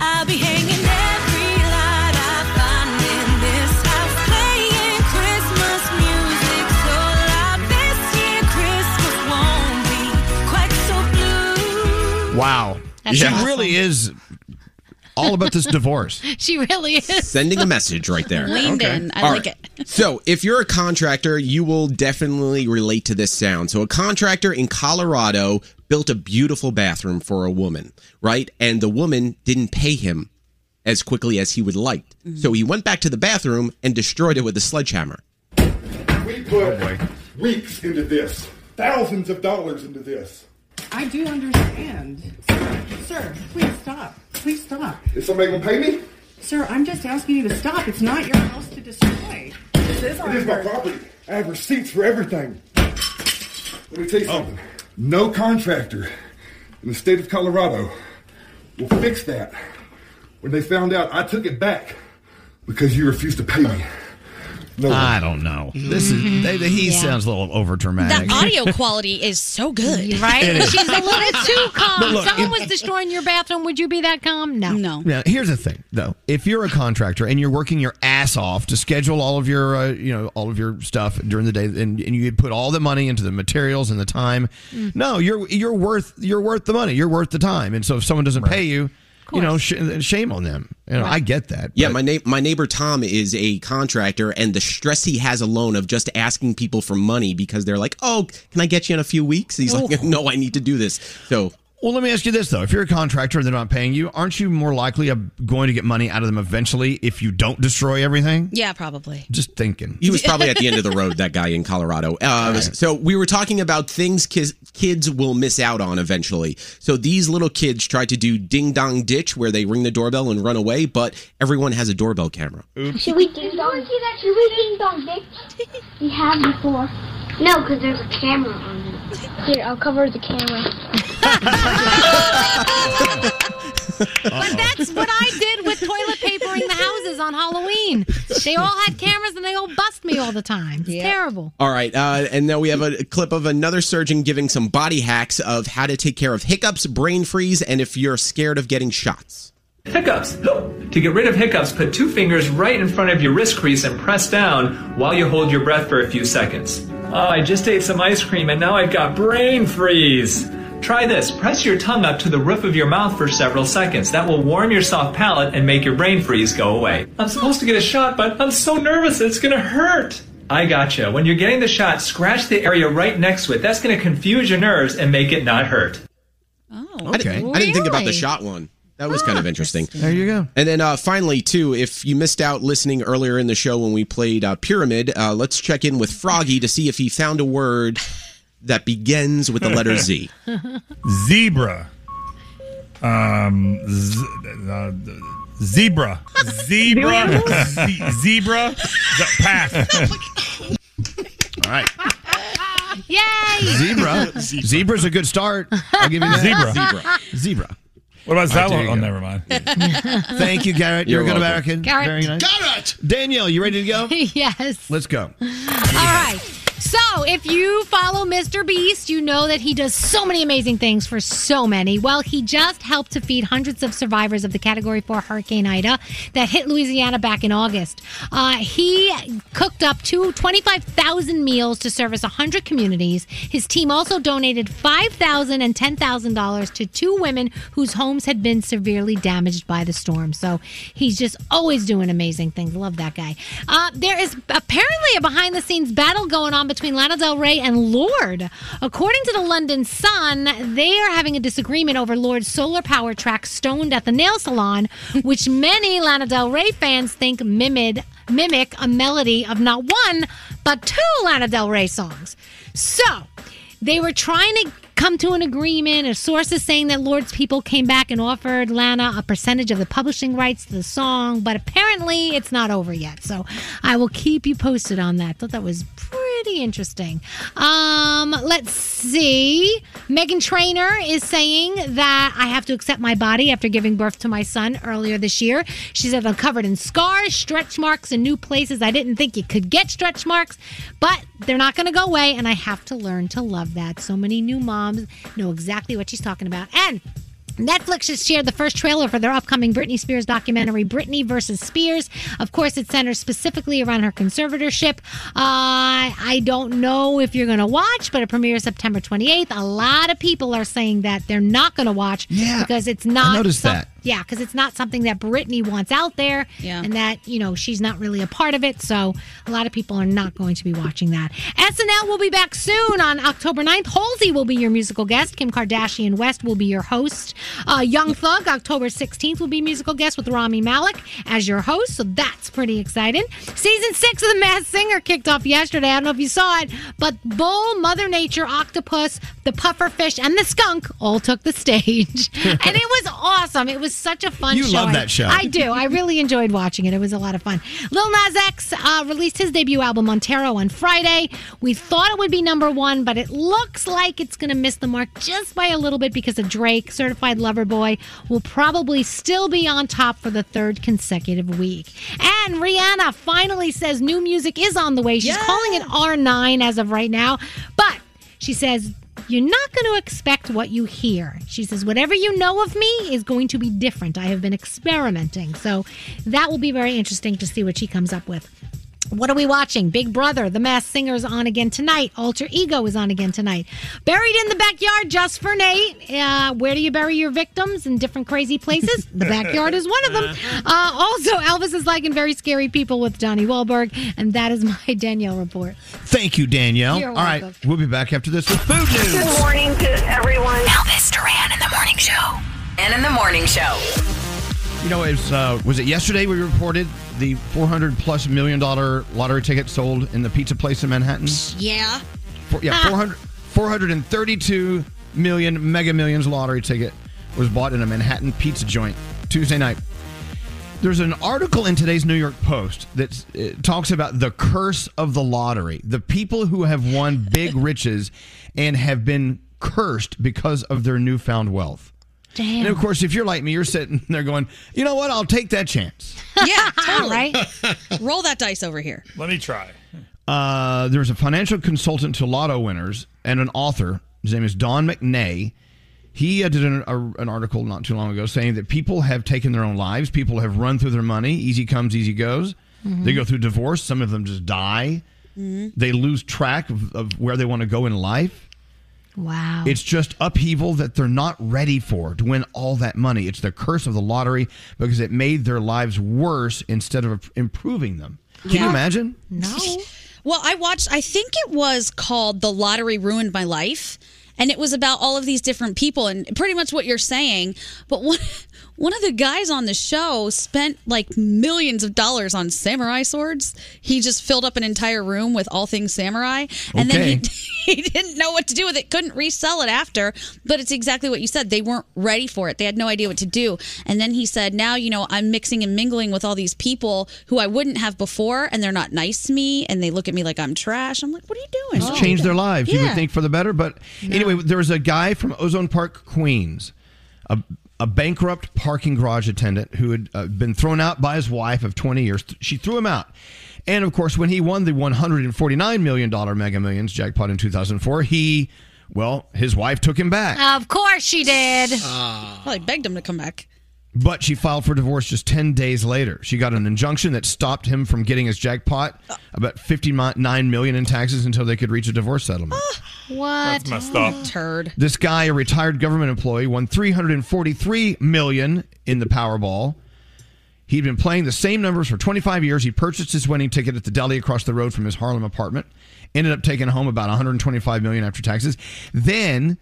I'll be hanging every light I find in this house, playing Christmas music. So loud this year, Christmas won't be quite so blue. Wow. That's she awesome. really is all about this divorce. [laughs] she really is. Sending a message right there. Leaned in. I All like right. it. [laughs] So, if you're a contractor, you will definitely relate to this sound. So, a contractor in Colorado built a beautiful bathroom for a woman, right? And the woman didn't pay him as quickly as he would like. Mm-hmm. So, he went back to the bathroom and destroyed it with a sledgehammer. We put oh, weeks into this, thousands of dollars into this. I do understand. Sir, sir, please stop. Please stop. Is somebody gonna pay me? Sir, I'm just asking you to stop. It's not your house to destroy. This is our It is my house. property. I have receipts for everything. Let me tell you oh. something. No contractor in the state of Colorado will fix that when they found out I took it back because you refused to pay me. No. I don't know. This is they, he Yeah. sounds a little over dramatic. The audio quality is so good. [laughs] Right? It is. She's a little too [laughs] calm. Look, Someone if- was destroying your bathroom. Would you be that calm? No. No. Now, here's the thing, though. If you're a contractor and you're working your ass off to schedule all of your, uh, you know, all of your stuff during the day, and, and you put all the money into the materials and the time, Mm. no, you're you're worth you're worth the money. You're worth the time. And so if someone doesn't pay you, you know, sh- shame on them. You know, I get that. Yeah, my na- my neighbor Tom is a contractor, and the stress he has alone of just asking people for money because they're like, "Oh, can I get you in a few weeks?" He's oh. like, [laughs] "No, I need to do this." So Well, let me ask you this though: If you're a contractor and they're not paying you, aren't you more likely going to get money out of them eventually if you don't destroy everything? Yeah, probably. Just thinking. He was probably at the end of the road, that guy in Colorado. Uh, So we were talking about things kids, kids will miss out on eventually. So these little kids tried to do ding dong ditch where they ring the doorbell and run away, but everyone has a doorbell camera. Should we ding dong? see that? Should we ding dong dick? [laughs] we have before. No, because there's a camera on it. Here, I'll cover the camera. But that's what I did with toilet papering the houses on Halloween. They all had cameras and they all bust me all the time. It's terrible. All right, uh, and now we have a clip of another surgeon giving some body hacks of how to take care of hiccups, brain freeze, and if you're scared of getting shots. Hiccups. To get rid of hiccups, put two fingers right in front of your wrist crease and press down while you hold your breath for a few seconds. Oh, I just ate some ice cream and now I've got brain freeze. Try this. Press your tongue up to the roof of your mouth for several seconds. That will warm your soft palate and make your brain freeze go away. I'm supposed to get a shot, but I'm so nervous it's gonna hurt. I gotcha. When you're getting the shot, scratch the area right next to it. That's gonna confuse your nerves and make it not hurt. I didn't, I didn't think about the shot one. That was kind of interesting. There you go. And then uh, finally, too, if you missed out listening earlier in the show when we played uh, Pyramid, uh, let's check in with Froggy to see if he found a word that begins with the letter Z. [laughs] Zebra. Um, z- uh, zebra. Zebra. [laughs] Ze- zebra. Z- pass. [laughs] All right. Yay! Zebra. Zebra. Zebra's a good start. I'll give you that. Zebra. Zebra. Zebra. What about All right, that there one? you Oh, never mind. Thank you, Garrett. You're, You're a good welcome. American. Garrett. Very nice. Garrett! Danielle, you ready to go? yes. Let's go. All right. So, if you follow Mr. Beast, you know that he does so many amazing things for so many. Well, he just helped to feed hundreds of survivors of the Category 4 Hurricane Ida that hit Louisiana back in August. Uh, he cooked up two, 25,000 meals to service 100 communities. His team also donated $5,000 and $10,000 to two women whose homes had been severely damaged by the storm. So, he's just always doing amazing things. Love that guy. Uh, there is apparently a behind the scenes battle going on between Lana Del Rey and Lorde. According to the London Sun, they are having a disagreement over Lorde's solar power track Stoned at the Nail Salon, which many Lana Del Rey fans think mimic, mimic a melody of not one, but two Lana Del Rey songs. So, they were trying to come to an agreement. A source is saying that Lorde's people came back and offered Lana a percentage of the publishing rights to the song, but apparently it's not over yet. So I will keep you posted on that. Thought that was pretty interesting. Um, let's see. Meghan Trainor is saying that I have to accept my body after giving birth to my son earlier this year. She said I'm covered in scars, stretch marks, and new places. I didn't think you could get stretch marks, but they're not going to go away, and I have to learn to love that. So many new moms know exactly what she's talking about. And Netflix has shared the first trailer for their upcoming Britney Spears documentary, Britney versus Spears. Of course, it centers specifically around her conservatorship. Uh, I don't know if you're going to watch, but it premieres September 28th. A lot of people are saying that they're not going to watch Yeah, because it's not. I noticed some- that. Yeah, because it's not something that Britney wants out there, Yeah. and that you know she's not really a part of it. So a lot of people are not going to be watching that. SNL will be back soon on October 9th. Halsey will be your musical guest. Kim Kardashian West will be your host. Uh, Young Thug October 16th will be musical guest with Rami Malek as your host. So that's pretty exciting. Season six of The Masked Singer kicked off yesterday. I don't know if you saw it, but Bull, Mother Nature, Octopus, the puffer fish, and the skunk all took the stage, [laughs] and it was awesome. It was such a fun You show. love I- that show. I do. I really enjoyed watching it. It was a lot of fun. Lil Nas X uh, released his debut album Montero on Friday. We thought it would be number one, but it looks like it's going to miss the mark just by a little bit because of Drake. Certified Lover Boy will probably still be on top for the third consecutive week. And Rihanna finally says new music is on the way. She's calling it R9 as of right now, but she says you're not going to expect what you hear. She says, whatever you know of me is going to be different. I have been experimenting. So that will be very interesting to see what she comes up with. What are we watching? Big Brother, The Masked Singer is on again tonight. Alter Ego is on again tonight. Buried in the Backyard, just for Nate. Uh, where do you bury your victims? In different crazy places? [laughs] The backyard is one of them. Uh, also, Elvis is liking Very Scary People with Donnie Wahlberg. And that is my [laughs] Danielle report. Thank you, Danielle. You're All right, we'll be back after this with food news. Good morning to everyone. Elvis Duran in the morning show. And in the morning show. You know, it was, uh, was it yesterday we reported the 400 plus million dollar lottery ticket sold in the pizza place in Manhattan? Yeah. For, yeah, 400, 432 million mega millions lottery ticket was bought in a Manhattan pizza joint Tuesday night. There's an article in today's New York Post that uh, talks about the curse of the lottery. The people who have won big riches and have been cursed because of their newfound wealth. Damn. And of course, if you're like me, you're sitting there going, you know what? I'll take that chance. Yeah, [laughs] totally. right? [laughs] Roll that dice over here. Let me try. Uh, there's a financial consultant to lotto winners and an author. His name is Don McNay. He uh, did an, a, an article not too long ago saying that people have taken their own lives. People have run through their money. Easy comes, easy goes. Mhm. They go through divorce. Some of them just die. They lose track of, of where they want to go in life. Wow. It's just upheaval that they're not ready for to win all that money. It's the curse of the lottery because it made their lives worse instead of improving them. Can you imagine? No. Well, I watched, I think it was called The Lottery Ruined My Life. And it was about all of these different people and pretty much what you're saying. But one, [laughs] one of the guys on the show spent like millions of dollars on samurai swords. He just filled up an entire room with all things samurai. And then he, [laughs] he didn't know what to do with it, couldn't resell it after. But it's exactly what you said. They weren't ready for it, they had no idea what to do. And then he said, Now, you know, I'm mixing and mingling with all these people who I wouldn't have before, and they're not nice to me, and they look at me like I'm trash. I'm like, What are you doing? It's changed their lives. You would think for the better, but anyway, there was a guy from Ozone Park, Queens, a, a bankrupt parking garage attendant who had uh, been thrown out by his wife of 20 years. She threw him out. And of course, when he won the $149 million Mega Millions jackpot in 2004, he, well, his wife took him back. Of course she did. well, I begged him to come back. But she filed for divorce just 10 days later. She got an injunction that stopped him from getting his jackpot, about 59 million in taxes until they could reach a divorce settlement. Ah, what? That's messed up. [gasps] Turd. This guy, a retired government employee, won 343 million in the Powerball. He'd been playing the same numbers for 25 years. He purchased his winning ticket at the deli across the road from his Harlem apartment. Ended up taking home about 125 million after taxes. Then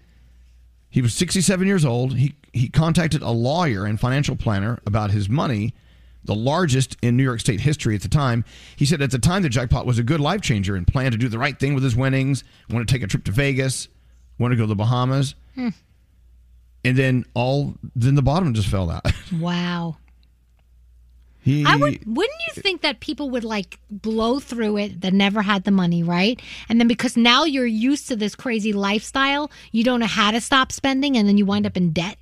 he was 67 years old. He he contacted a lawyer and financial planner about his money, the largest in New York State history at the time. He said at the time the jackpot was a good life changer and planned to do the right thing with his winnings. Want to take a trip to Vegas. Want to go to the Bahamas. Hmm. And then all then the bottom just fell out. [laughs] Wow. He, I would wouldn't you think that people would like blow through it that never had the money, right? And then because now you're used to this crazy lifestyle, you don't know how to stop spending and then you wind up in debt.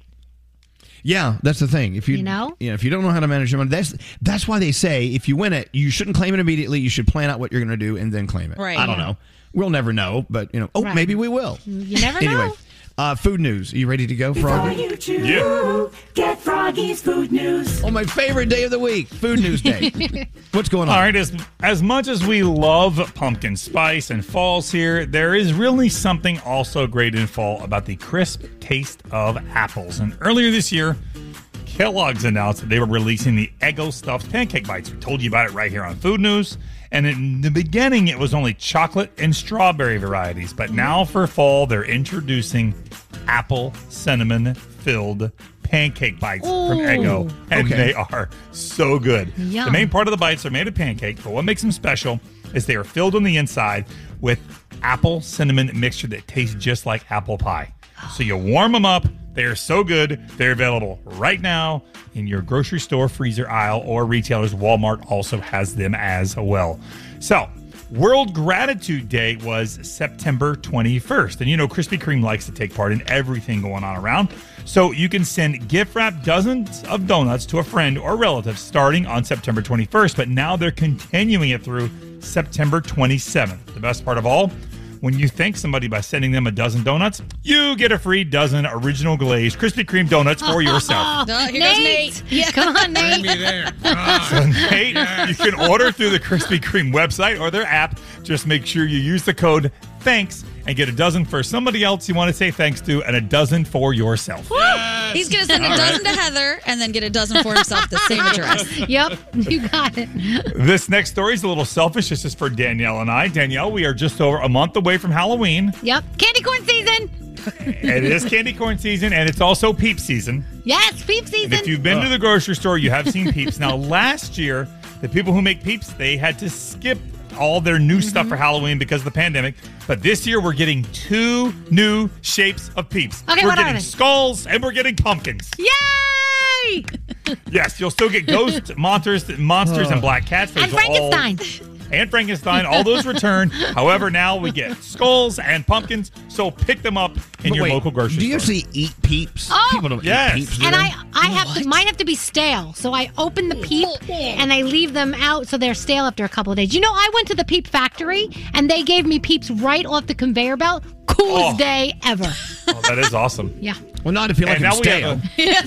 Yeah, that's the thing. If you, You know? yeah, if you don't know how to manage your money, that's that's why they say if you win it, you shouldn't claim it immediately. You should plan out what you're going to do and then claim it. Right. I don't Yeah. know. We'll never know, but you know. Oh, Right. maybe we will. You never anyway, know. Uh, food news. Are you ready to go, Froggy? Yeah. Get Froggy's food news. Oh, my favorite day of the week, Food News Day. [laughs] What's going on? All right, as as much as we love pumpkin spice and falls here, there is really something also great in fall about the crisp taste of apples. And earlier this year, Kellogg's announced that they were releasing the Eggo stuffed pancake bites. We told you about it right here on Food News. And in the beginning, it was only chocolate and strawberry varieties. But now for fall, they're introducing apple cinnamon filled pancake bites from Ooh. Eggo. And Okay. they are so good. Yum. The main part of the bites are made of pancake, but what makes them special is they are filled on the inside with apple cinnamon mixture that tastes just like apple pie. So you warm them up. They are so good. They're available right now in your grocery store freezer aisle or retailers. Walmart also has them as well. So, World Gratitude Day was September 21st. And you know, Krispy Kreme likes to take part in everything going on around. So you can send gift wrap dozens of donuts to a friend or relative starting on September 21st, but now they're continuing it through September 27th. The best part of all, when you thank somebody by sending them a dozen donuts, you get a free dozen original glazed Krispy Kreme donuts for yourself. [laughs] Duh, here goes Nate. Yeah. Come on, Nate. Bring me there. [laughs] So, Nate, you can order through the Krispy Kreme website or their app. Just make sure you use the code THANKS and get a dozen for somebody else you want to say thanks to and a dozen for yourself. He's going to send a All dozen right. to Heather and then get a dozen for himself, the same address. [laughs] yep, you got it. This next story is a little selfish. This is for Danielle and I. Danielle, we are just over a month away from Halloween. Yep, candy corn season. it is candy corn season and it's also peep season. Yes, peep And season. if you've been to the grocery store, you have seen peeps. Now, last year, the people who make peeps, they had to skip all their new stuff Mm-hmm. for Halloween because of the pandemic. But this year, we're getting two new shapes of peeps. Okay, we're what are getting they? skulls and we're getting pumpkins. Yay! Yes, you'll still get ghost [laughs] monsters, monsters, and black cats. And Those are all- Frankenstein. And Frankenstein. All those return. [laughs] However, now we get skulls and pumpkins. So pick them up in But your wait, local grocery do you store. actually eat peeps? Oh. People don't Yes. eat peeps. do And they? I, I have to, mine have to be stale. So I open the peep and I leave them out so they're stale after a couple of days. You know, I went to the peep factory and they gave me peeps right off the conveyor belt. Coolest Oh. day ever. Oh, that is awesome. [laughs] Yeah. Well, not if you like And them now we have stale. [laughs]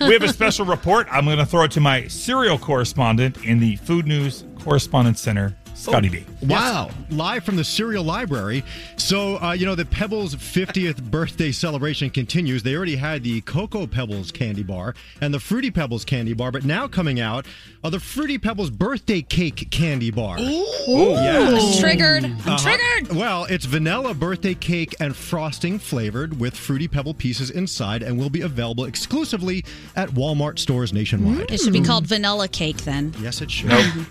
well, we have a special report. I'm going to throw it to my cereal correspondent in the Food News Correspondence Center, Scotty B. Yes, live from the Cereal Library. So, uh, you know, the Pebbles 50th birthday celebration continues. They already had the Cocoa Pebbles candy bar and the Fruity Pebbles candy bar, but now coming out are the Fruity Pebbles birthday cake candy bar. Ooh. Yes. I'm triggered. I'm Uh-huh. triggered. Well, it's vanilla birthday cake and frosting flavored with Fruity Pebble pieces inside and will be available exclusively at Walmart stores nationwide. It should be called vanilla cake then. Yes, it should. Nope.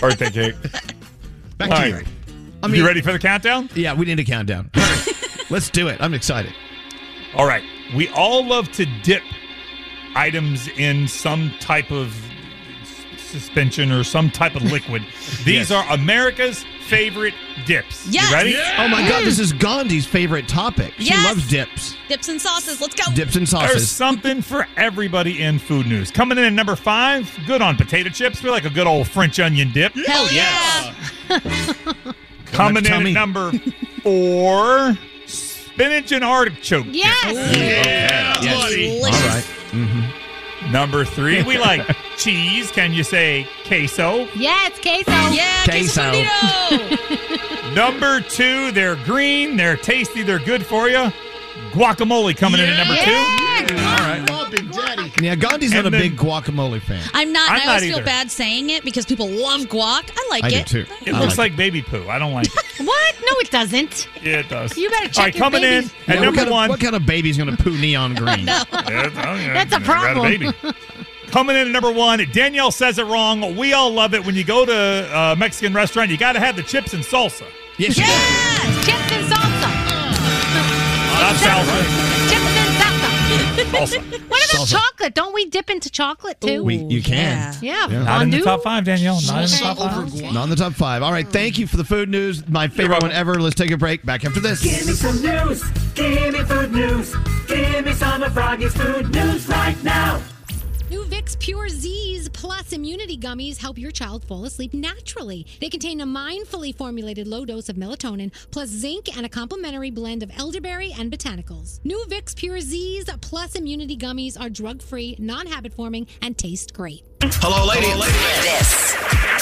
Birthday cake. [laughs] Back All to right. you. I mean- you ready for the countdown? Yeah, we need a countdown. [laughs] Let's do it. I'm excited. All right. We all love to dip items in some type of suspension or some type of liquid. [laughs] These Yes. are America's favorite dips. Yes. You ready? Oh my God, this is Gandhi's favorite topic. She Yes. loves dips. Dips and sauces. Let's go. Dips and There's sauces. something for everybody in food news. Coming in at number five, good on potato chips. We like a good old French onion dip. Hell yeah. [laughs] Coming in Tell at me. number four, spinach and artichoke. dip. Yes. Yes. Delicious. All right. Mhm. Number three, we like cheese. Can you say queso? Yeah, it's queso. Yeah, queso. Queso. [laughs] Number two, they're green, they're tasty, they're good for you. Guacamole coming in at number two. All right. Big Daddy. Yeah, Gandhi's not And a then- big guacamole fan. I'm not. I'm and I not always feel bad saying it because people love guac. I like I do it. too. It I looks like like baby poo. I don't like it. [laughs] What? No, it doesn't. Yeah, it does. You better All check right, your coming babies. in at Yeah, what, number kind of, one. what kind of baby's going to poo neon [laughs] green? That's, oh, yeah, That's a I got problem. baby. Coming in at number one, Danielle says it wrong. We all love it when you go to a Mexican restaurant. You got to have the chips and salsa. Yes, you. Yes. Chips and salsa. Not salsa. Chips and salsa. [laughs] salsa. What about Salsa. chocolate? Don't we dip into chocolate too? We, you can. yeah. Yeah. Not in the Fondue? top five, Danielle. Not in the top five. Not in the top five. All right. Mm. Thank you for the food news. My favorite one ever. Let's take a break. Back after this. Give me some news. Give me food news. Give me some of Froggy's food news right now. New Vicks Pure Z's Plus Immunity Gummies help your child fall asleep naturally. They contain a mindfully formulated low dose of melatonin, plus zinc and a complementary blend of elderberry and botanicals. New Vicks Pure Z's Plus Immunity Gummies are drug free, non habit forming, and taste great. Hello, lady. lady This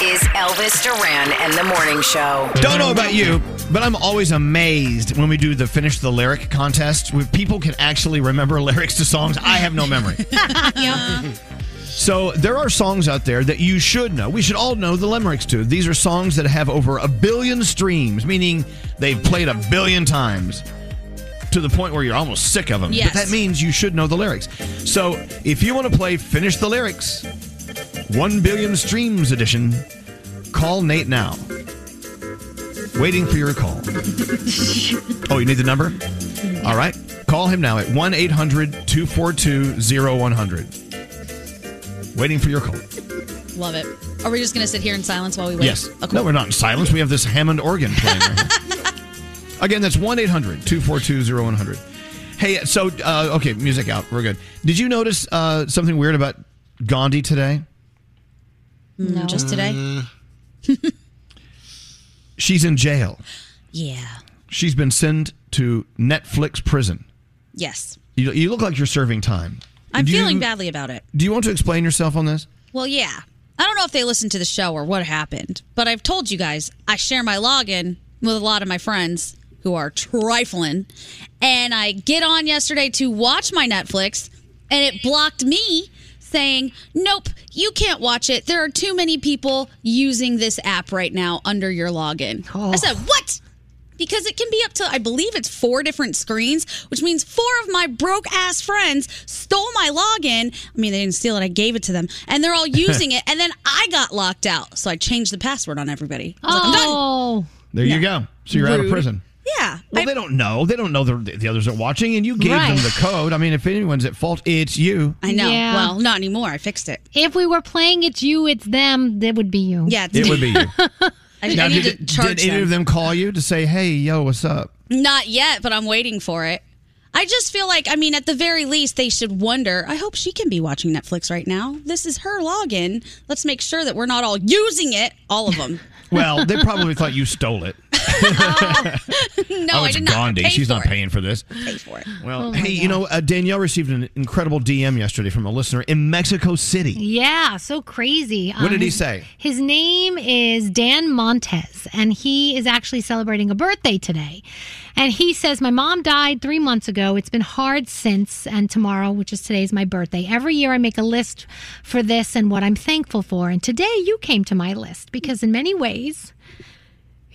is Elvis Duran and the Morning Show. Don't know about you, but I'm always amazed when we do the finish the lyric contest where people can actually remember [laughs] lyrics to songs. I have no memory. [laughs] So there are songs out there that you should know. We should all know the limericks to. These are songs that have over a billion streams, meaning they've played a billion times to the point where you're almost sick of them. Yes. But that means you should know the lyrics. So if you want to play Finish the Lyrics, 1 billion streams edition, call Nate now. Waiting for your call. [laughs] oh, you need the number? All right. Call him now at 1 800 242 0100. Waiting for your call. Love it. Are we just gonna sit here in silence while we wait? Yes. Oh, cool. No, we're not in silence. We have this Hammond organ playing. right. [laughs] Again, that's 1 800 242 0100. Hey, so, uh, okay, music out. We're good. Did you notice uh, something weird about Gandhi today? No. Just today. [laughs] She's in jail. Yeah. She's been sent to Netflix prison. Yes. You, you look like you're serving time. I'm Do you- feeling badly about it. Do you want to explain yourself on this? Well, yeah. I don't know if they listened to the show or what happened, but I've told you guys I share my login with a lot of my friends who are trifling. And I get on yesterday to watch my Netflix, and it blocked me saying, Nope, you can't watch it. There are too many people using this app right now under your login. I said, oh. What? Because it can be up to, I believe it's four different screens, which means four of my broke ass friends stole my login. I mean, they didn't steal it, I gave it to them. And they're all [laughs] using it. And then I got locked out. So I changed the password on everybody. I was like, I'm done. Oh. There you go. So you're out of prison. Yeah. Well, they don't know. They don't know the, the others are watching, and you gave them the code. I mean, if anyone's at fault, it's you. I know. Yeah. Well, not anymore. I fixed it. If we were playing it's you, it's them, that would be you. Yeah. It would be you. [laughs] I, now, I need did, to charge did any them. of them call you to say, "Hey, yo, what's up"? Not yet, but I'm waiting for it. I just feel like, I mean, at the very least, they should wonder. I hope she can be watching Netflix right now. This is her login. Let's make sure that we're not all using it, all of them. [laughs] Well, they probably thought you stole it. [laughs] [laughs] no, oh, I it's did not Gandhi. pay She's for not it. paying for this. Pay for it. Well, Oh my hey, you know, uh, Danielle received an incredible DM yesterday from a listener in Mexico City. Yeah, so crazy. What did he say? His name is Dan Montez, and he is actually celebrating a birthday today. And he says, My mom died three months ago. It's been hard since, and tomorrow, which is today, is my birthday. Every year I make a list for this and what I'm thankful for. And today you came to my list because, in many ways,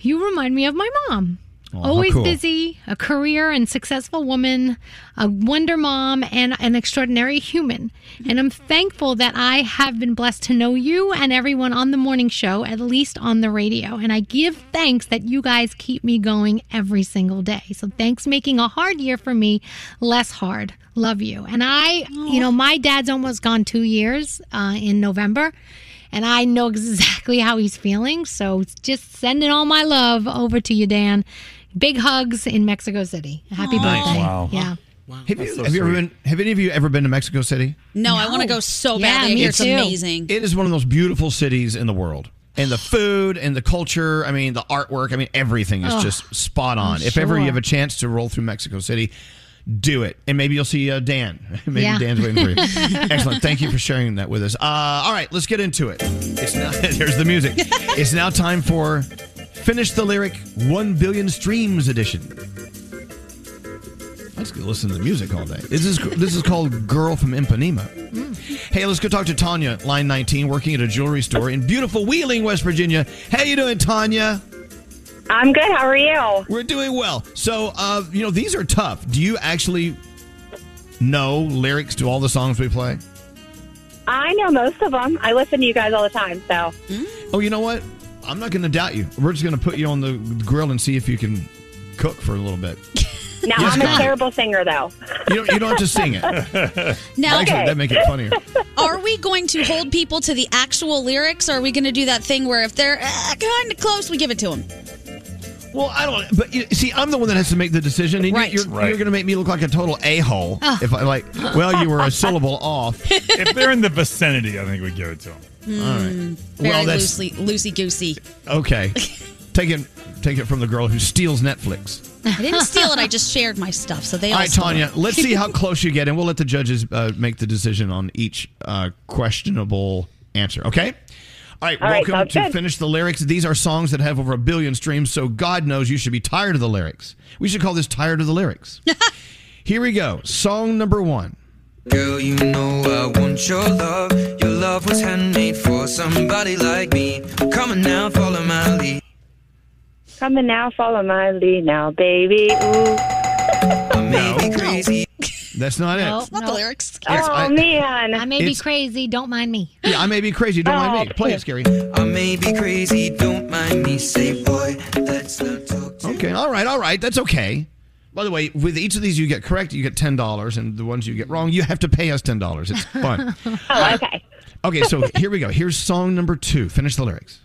you remind me of my mom. Oh, Always cool. busy, a career and successful woman, a wonder mom, and an extraordinary human. And I'm thankful that I have been blessed to know you and everyone on the morning show, at least on the radio. And I give thanks that you guys keep me going every single day. So thanks making a hard year for me less hard. Love you. And I, you know, my dad's almost gone two years uh, in November. And I know exactly how he's feeling. So just sending all my love over to you, Dan. Big hugs in Mexico City. Happy Nice. birthday! Wow. Yeah. Have you, have you ever been? Have any of you ever been to Mexico City? No, I want to go so Yeah, badly. I me hear it's too. amazing. It is one of those beautiful cities in the world. And the food and the culture, I mean, the artwork, I mean, everything is Oh, just spot on. I'm If ever you have a chance to roll through Mexico City, do it. And maybe you'll see uh, Dan. [laughs] maybe Yeah. Dan's waiting for you. [laughs] Excellent. Thank you for sharing that with us. Uh, all right, let's get into it. It's now, [laughs] here's the music. It's now time for Finish the Lyric 1 Billion Streams edition. Let's go listen to the music all day. This is this is called Girl from Ipanema. Hey, let's go talk to Tanya, line 19, working at a jewelry store in beautiful Wheeling, West Virginia. How you doing, Tanya? I'm good. How are you? We're doing well. So, uh, you know, these are tough. Do you actually know lyrics to all the songs we play? I know most of them. I listen to you guys all the time. So Oh, you know what? I'm not going to doubt you. We're just going to put you on the grill and see if you can cook for a little bit. [laughs] now Yes, I'm a Connie. terrible singer, though. You don't, you don't have to sing it. [laughs] Now- Actually, Okay. that make it funnier. [laughs] Are we going to hold people to the actual lyrics, or are we going to do that thing where if they're uh, kind of close, we give it to them? Well, I don't. But you, see, I'm the one that has to make the decision, and Right. you're, Right. you're going to make me look like a total a hole Oh. if I like. Well, you were a syllable off. [laughs] if they're in the vicinity, I think we give it to them. All right. Hmm. Very Well, that's loosely, loosey goosey. okay. [laughs] Take it, take it from the girl who steals Netflix. I didn't steal it. I just shared my stuff, so they All all. right, Tanya. it. Let's see how [laughs] close you get, and we'll let the judges uh, make the decision on each uh, questionable answer. Okay. All right. All right, welcome sounds to good. finish the lyrics. These are songs that have over a billion streams, so God knows you should be tired of the lyrics. We should call this "Tired of the Lyrics." [laughs] Here we go. Song number one. Girl, you know I want your love. Your love was handmade for somebody like me. Come on now, follow my lead. Come Coming now, follow my lead now, baby. Ooh. I may be crazy. That's not it. No, Not no. the lyrics. Oh I- man. I may be crazy. Don't mind me. Yeah, I may be crazy. Don't mind Oh, me. Play it, scary. I may be crazy, don't mind me. Say, boy, let's not talk too Okay. All right. All right. That's okay. By the way, with each of these you get correct, you get ten dollars, and the ones you get wrong, you have to pay us ten dollars. It's fun. [laughs] Oh, okay. Okay, so here we go. Here's song number two. Finish the lyrics.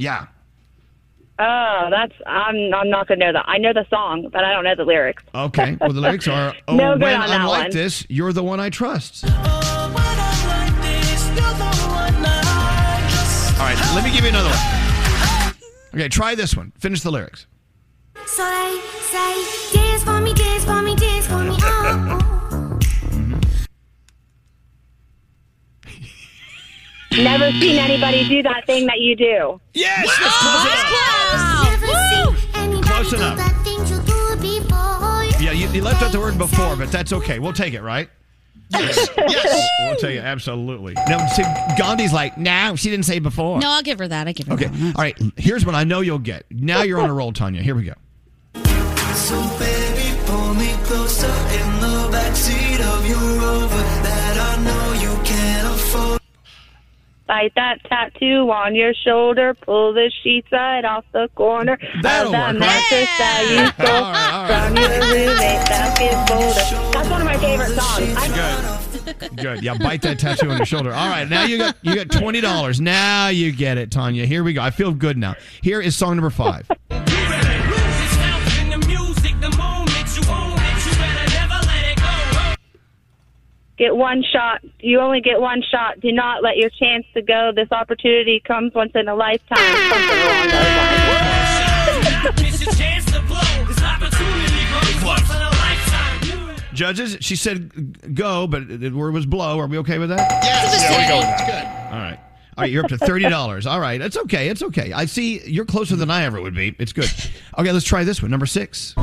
Yeah. Oh, that's I'm I'm not gonna know that. I know the song, but I don't know the lyrics. Okay. Well, the lyrics are, [laughs] "Oh, No good when on I'm that like one. Oh, this, you're the one I trust." All right. Let me give you another one. Okay, try this one. Finish the lyrics. So they say, dance for me, dance Never seen anybody do that thing that you do. Yes. Never Close enough. that thing you do before. Yeah, you, you left out the word before, but that's okay. We'll take it, right? Yes. [laughs] yes. We'll take it. Absolutely. No, see, Gandhi's like, no, she didn't say before. No, I'll give her that. I give her Okay. that. one. All right. Here's what I know you'll get. Now you're on a roll, Tanya. Here we go. So Bite that tattoo on your shoulder. Pull the sheets right off the corner That'll of that work, right? mattress that you stole All right, all right. from your roommate basket folder. That's one of my favorite songs. I- Good. Good. Yeah, bite that tattoo on your shoulder. All right, now you got you got twenty dollars. Now you get it, Tanya. Here we go. I feel good now. Here is song number five. Get one shot. You only get one shot. Do not let your chance to go. This opportunity comes once in a lifetime. Something along those lines. Judges, she said go, but the word was blow. Are we okay with that? Yes. Yeah, we go It's good. All right. All right, you're up to thirty dollars. All right, it's okay. It's okay. I see you're closer than I ever would be. It's good. Okay, let's try this one. Number six.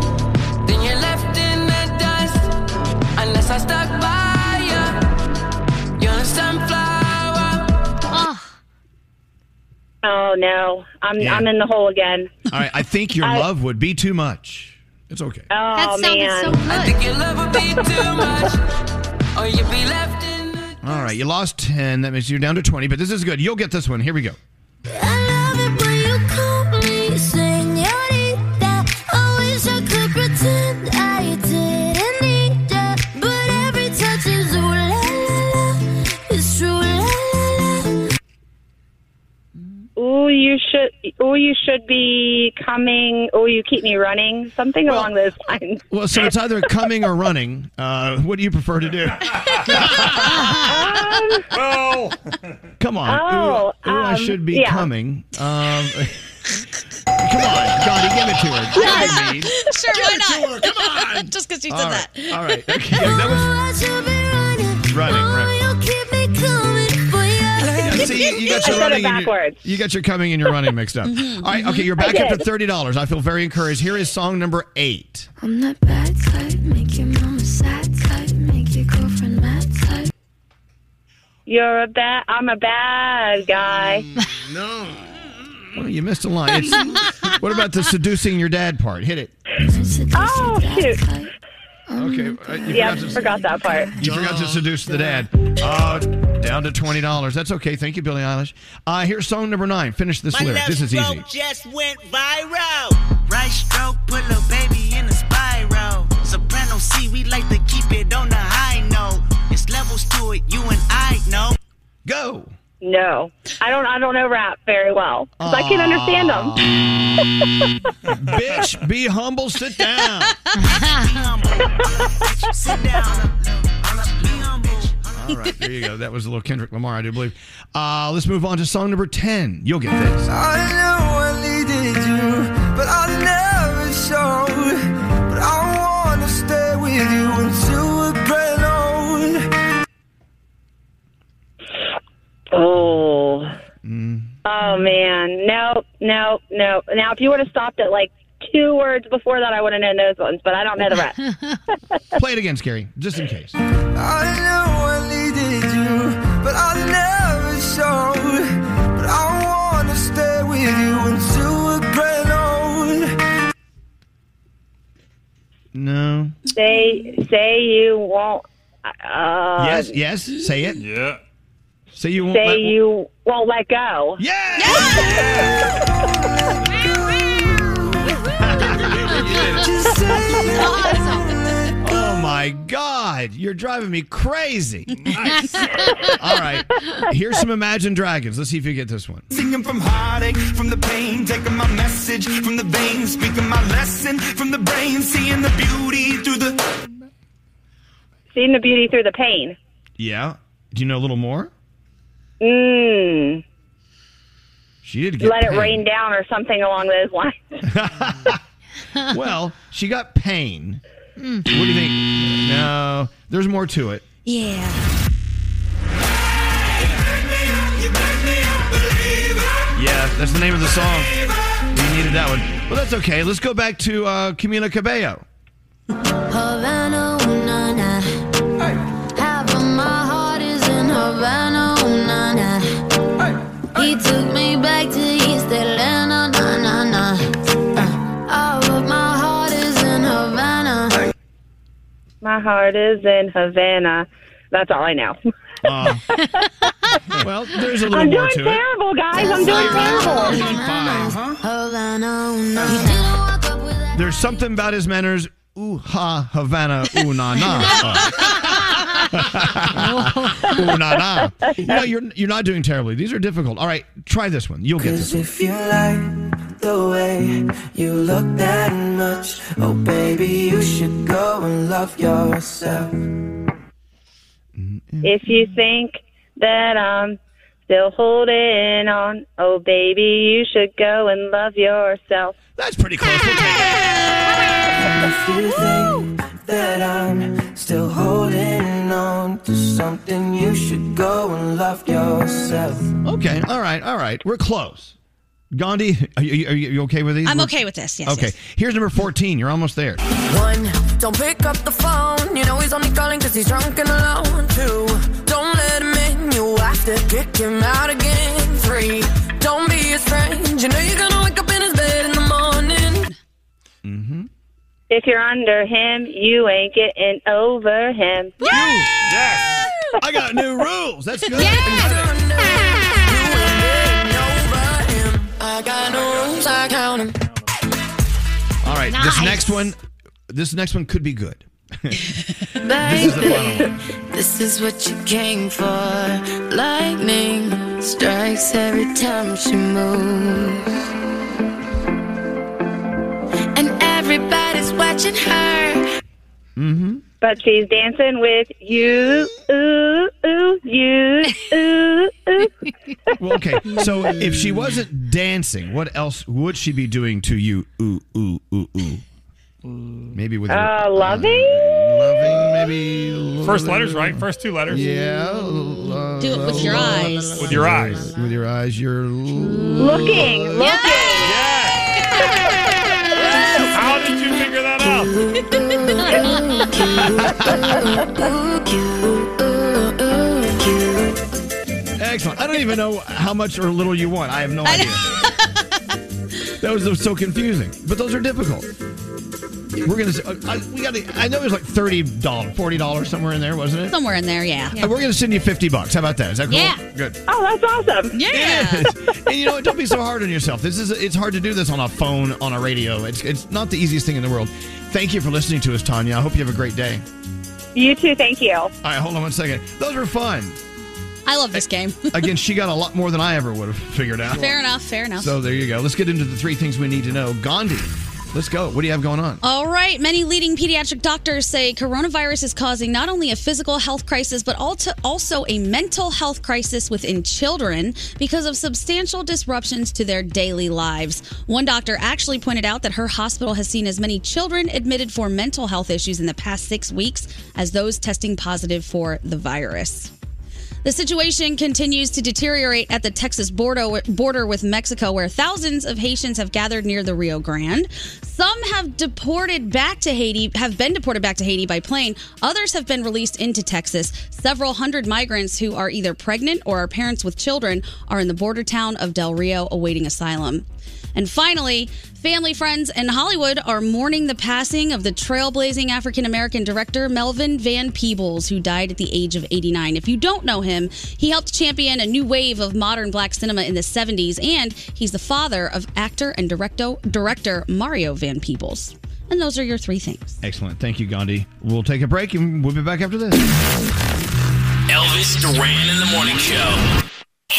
Oh no, I'm Yeah. I'm in the hole again. All right, I think your [laughs] I- love would be too much. It's okay. Oh that sounded man. so I good. think your love would be too much, or you'd be left in. The All All right, you lost 10. That means you're down to 20, but this is good. You'll get this one. Here we go. Ooh, you should. Ooh, you should be coming. Ooh, you keep me running. Something along those lines. Well, so it's either coming or running. Uh, what do you prefer to do? [laughs] oh, come on. Oh, ooh, ooh, I um, should be yeah. coming. Um, come on, Gandhi, give it to her. Don't be mean. Sure, why not? Come on. [laughs] Just because you said All right, that. all right. Okay, yeah, that was running. Right. See, you, you got your running and your, you got your coming and your running mixed up. Mhm. All right, okay, you're back up to thirty dollars. I feel very encouraged. Here is song number eight. I'm that bad type, make your mama sad type, make your girlfriend mad type. You're a bad. I'm a bad guy. no. Well, you missed a line. It's, [laughs] what about the seducing your dad part? Hit it. Oh shoot. Okay. uh, you Yeah, forgot to- forgot that part. You forgot to seduce the dad. Uh, down to twenty dollars. That's okay. Thank you, Billie Eilish. Uh, here's song number nine. Finish this lyric. This is easy. just went viral. Right stroke, put a baby in a spiral. Soprano C, we like to keep it on the high note. It's levels to it, you and I know. Go. No, I don't. I don't know rap very well 'cause I can understand them. [laughs] Bitch, be humble. Sit down. Sit down. Sit down. All right, there you go. That was a little Kendrick Lamar, I do believe. Uh, let's move on to song number ten. You'll get this. I know I needed you, but I never showed. But I wanna stay with you until we're grown old. Oh. Mm. Oh man, no, no, no. Now, if you would have stopped at like two words before that, I would have known those ones, but I don't know the rest. [laughs] Play it again, Scary, just in case. I know I needed you, but I never showed. But I wanna stay with you until we're grown old. No. say, say you won't. Uh, yes, yes. Say it. Yeah. Say you won't. Say let- you won't let go. Oh [laughs] [laughs] my God, you're driving me crazy. [laughs] All right, here's some Imagine Dragons. Let's see if you get this one. Singing from heartache, from the pain, taking my message from the veins, speaking my lesson from the brain, seeing the beauty through the. Seeing the beauty through the pain. Yeah. Do you know a little more? Mmm. She did get Let it rain down or something along those lines. [laughs] well, she got pain. What do you think? No, there's more to it. Yeah. Yeah, that's the name of the song. We needed that one. Well, that's okay. Let's go back to uh, Camila Cabello. Havana, ooh, na, na. Half of my heart is in Havana, ooh, na, na. He took My heart is in Havana. That's all I know. [laughs] Uh, well, there's a little I'm more doing to it. terrible, guys. I'm doing terrible. Havana, ooh, na. You didn't walk up with that. There's something about his manners. Ooh ha Havana ooh na na. [laughs] Uh, ooh na na. You know, you're you're not doing terribly. These are difficult. All right, try this one. You'll get this one. if you like the way you look that much, oh baby, you should go and love yourself. If you think that I'm still holding on, oh baby, you should go and love yourself. That's pretty close. We'll take If you think that I'm still holding on to something, you should go and love yourself. Okay. All right. All right. We're close. Gandhi, are you, are you, okay with these? I'm We're- okay with this. Yes. okay. yes. Here's number 14. You're almost there. One, don't pick up the phone. You know he's only calling cause he's drunk and alone. Two, don't let him in. You have to kick him out again. Three, don't be his friend. You know you're gonna wake up in his bed in the morning. Mm-hmm. If you're under him, you ain't getting over him. Yes. I got new rules. That's good. I got no rules, I count 'em. All right, this next one, this next one could be good. [laughs] this is the final one. This is what you came for. Lightning strikes every time she moves. Everybody's watching her. Mm-hmm. But she's dancing with you, ooh, ooh, you, ooh, ooh. [laughs] Well, okay, so if she wasn't dancing, what else would she be doing to you? Ooh, ooh, ooh, ooh. Maybe with her, Uh, loving? loving, maybe. First letters, right? First two letters. Yeah. Do it with your eyes. With your eyes. With your eyes, you're Looking, looking. How did you figure that out? [laughs] Excellent. I don't even know how much or little you want. I have no idea. [laughs] that was so confusing. But those are difficult. We're gonna. Uh, I, we got. I know it was like thirty dollars, forty dollars somewhere in there, wasn't it? Somewhere in there, yeah. Uh, We're gonna send you fifty bucks. How about that? Is that cool? Yeah. Good. Oh, that's awesome. Yeah. and you know, what? don't be so hard on yourself. This is. It's hard to do this on a phone, on a radio. It's. It's not the easiest thing in the world. Thank you for listening to us, Tanya. I hope you have a great day. You too, thank you. All right, hold on one second. Those were fun. I love this game. [laughs] Again, she got a lot more than I ever would have figured out. fair enough, fair enough. So there you go. Let's get into the three things we need to know. Gandhi, let's go. What do you have going on? All right. Many leading pediatric doctors say coronavirus is causing not only a physical health crisis, but also a mental health crisis within children because of substantial disruptions to their daily lives. One doctor actually pointed out that her hospital has seen as many children admitted for mental health issues in the past six weeks as those testing positive for the virus. The situation continues to deteriorate at the Texas border, border with Mexico, where thousands of Haitians have gathered near the Rio Grande. Some have deported back to Haiti, have been deported back to Haiti by plane. Others have been released into Texas. Several hundred migrants who are either pregnant or are parents with children are in the border town of Del Rio awaiting asylum. And finally, family, friends, and Hollywood are mourning the passing of the trailblazing African American director Melvin Van Peebles, who died at the age of 89. If you don't know him, he helped champion a new wave of modern black cinema in the 70s, and he's the father of actor and directo, director Mario Van Peebles. And those are your three things. Excellent. Thank you, Gandhi. We'll take a break and we'll be back after this. Elvis Duran in the Morning Show.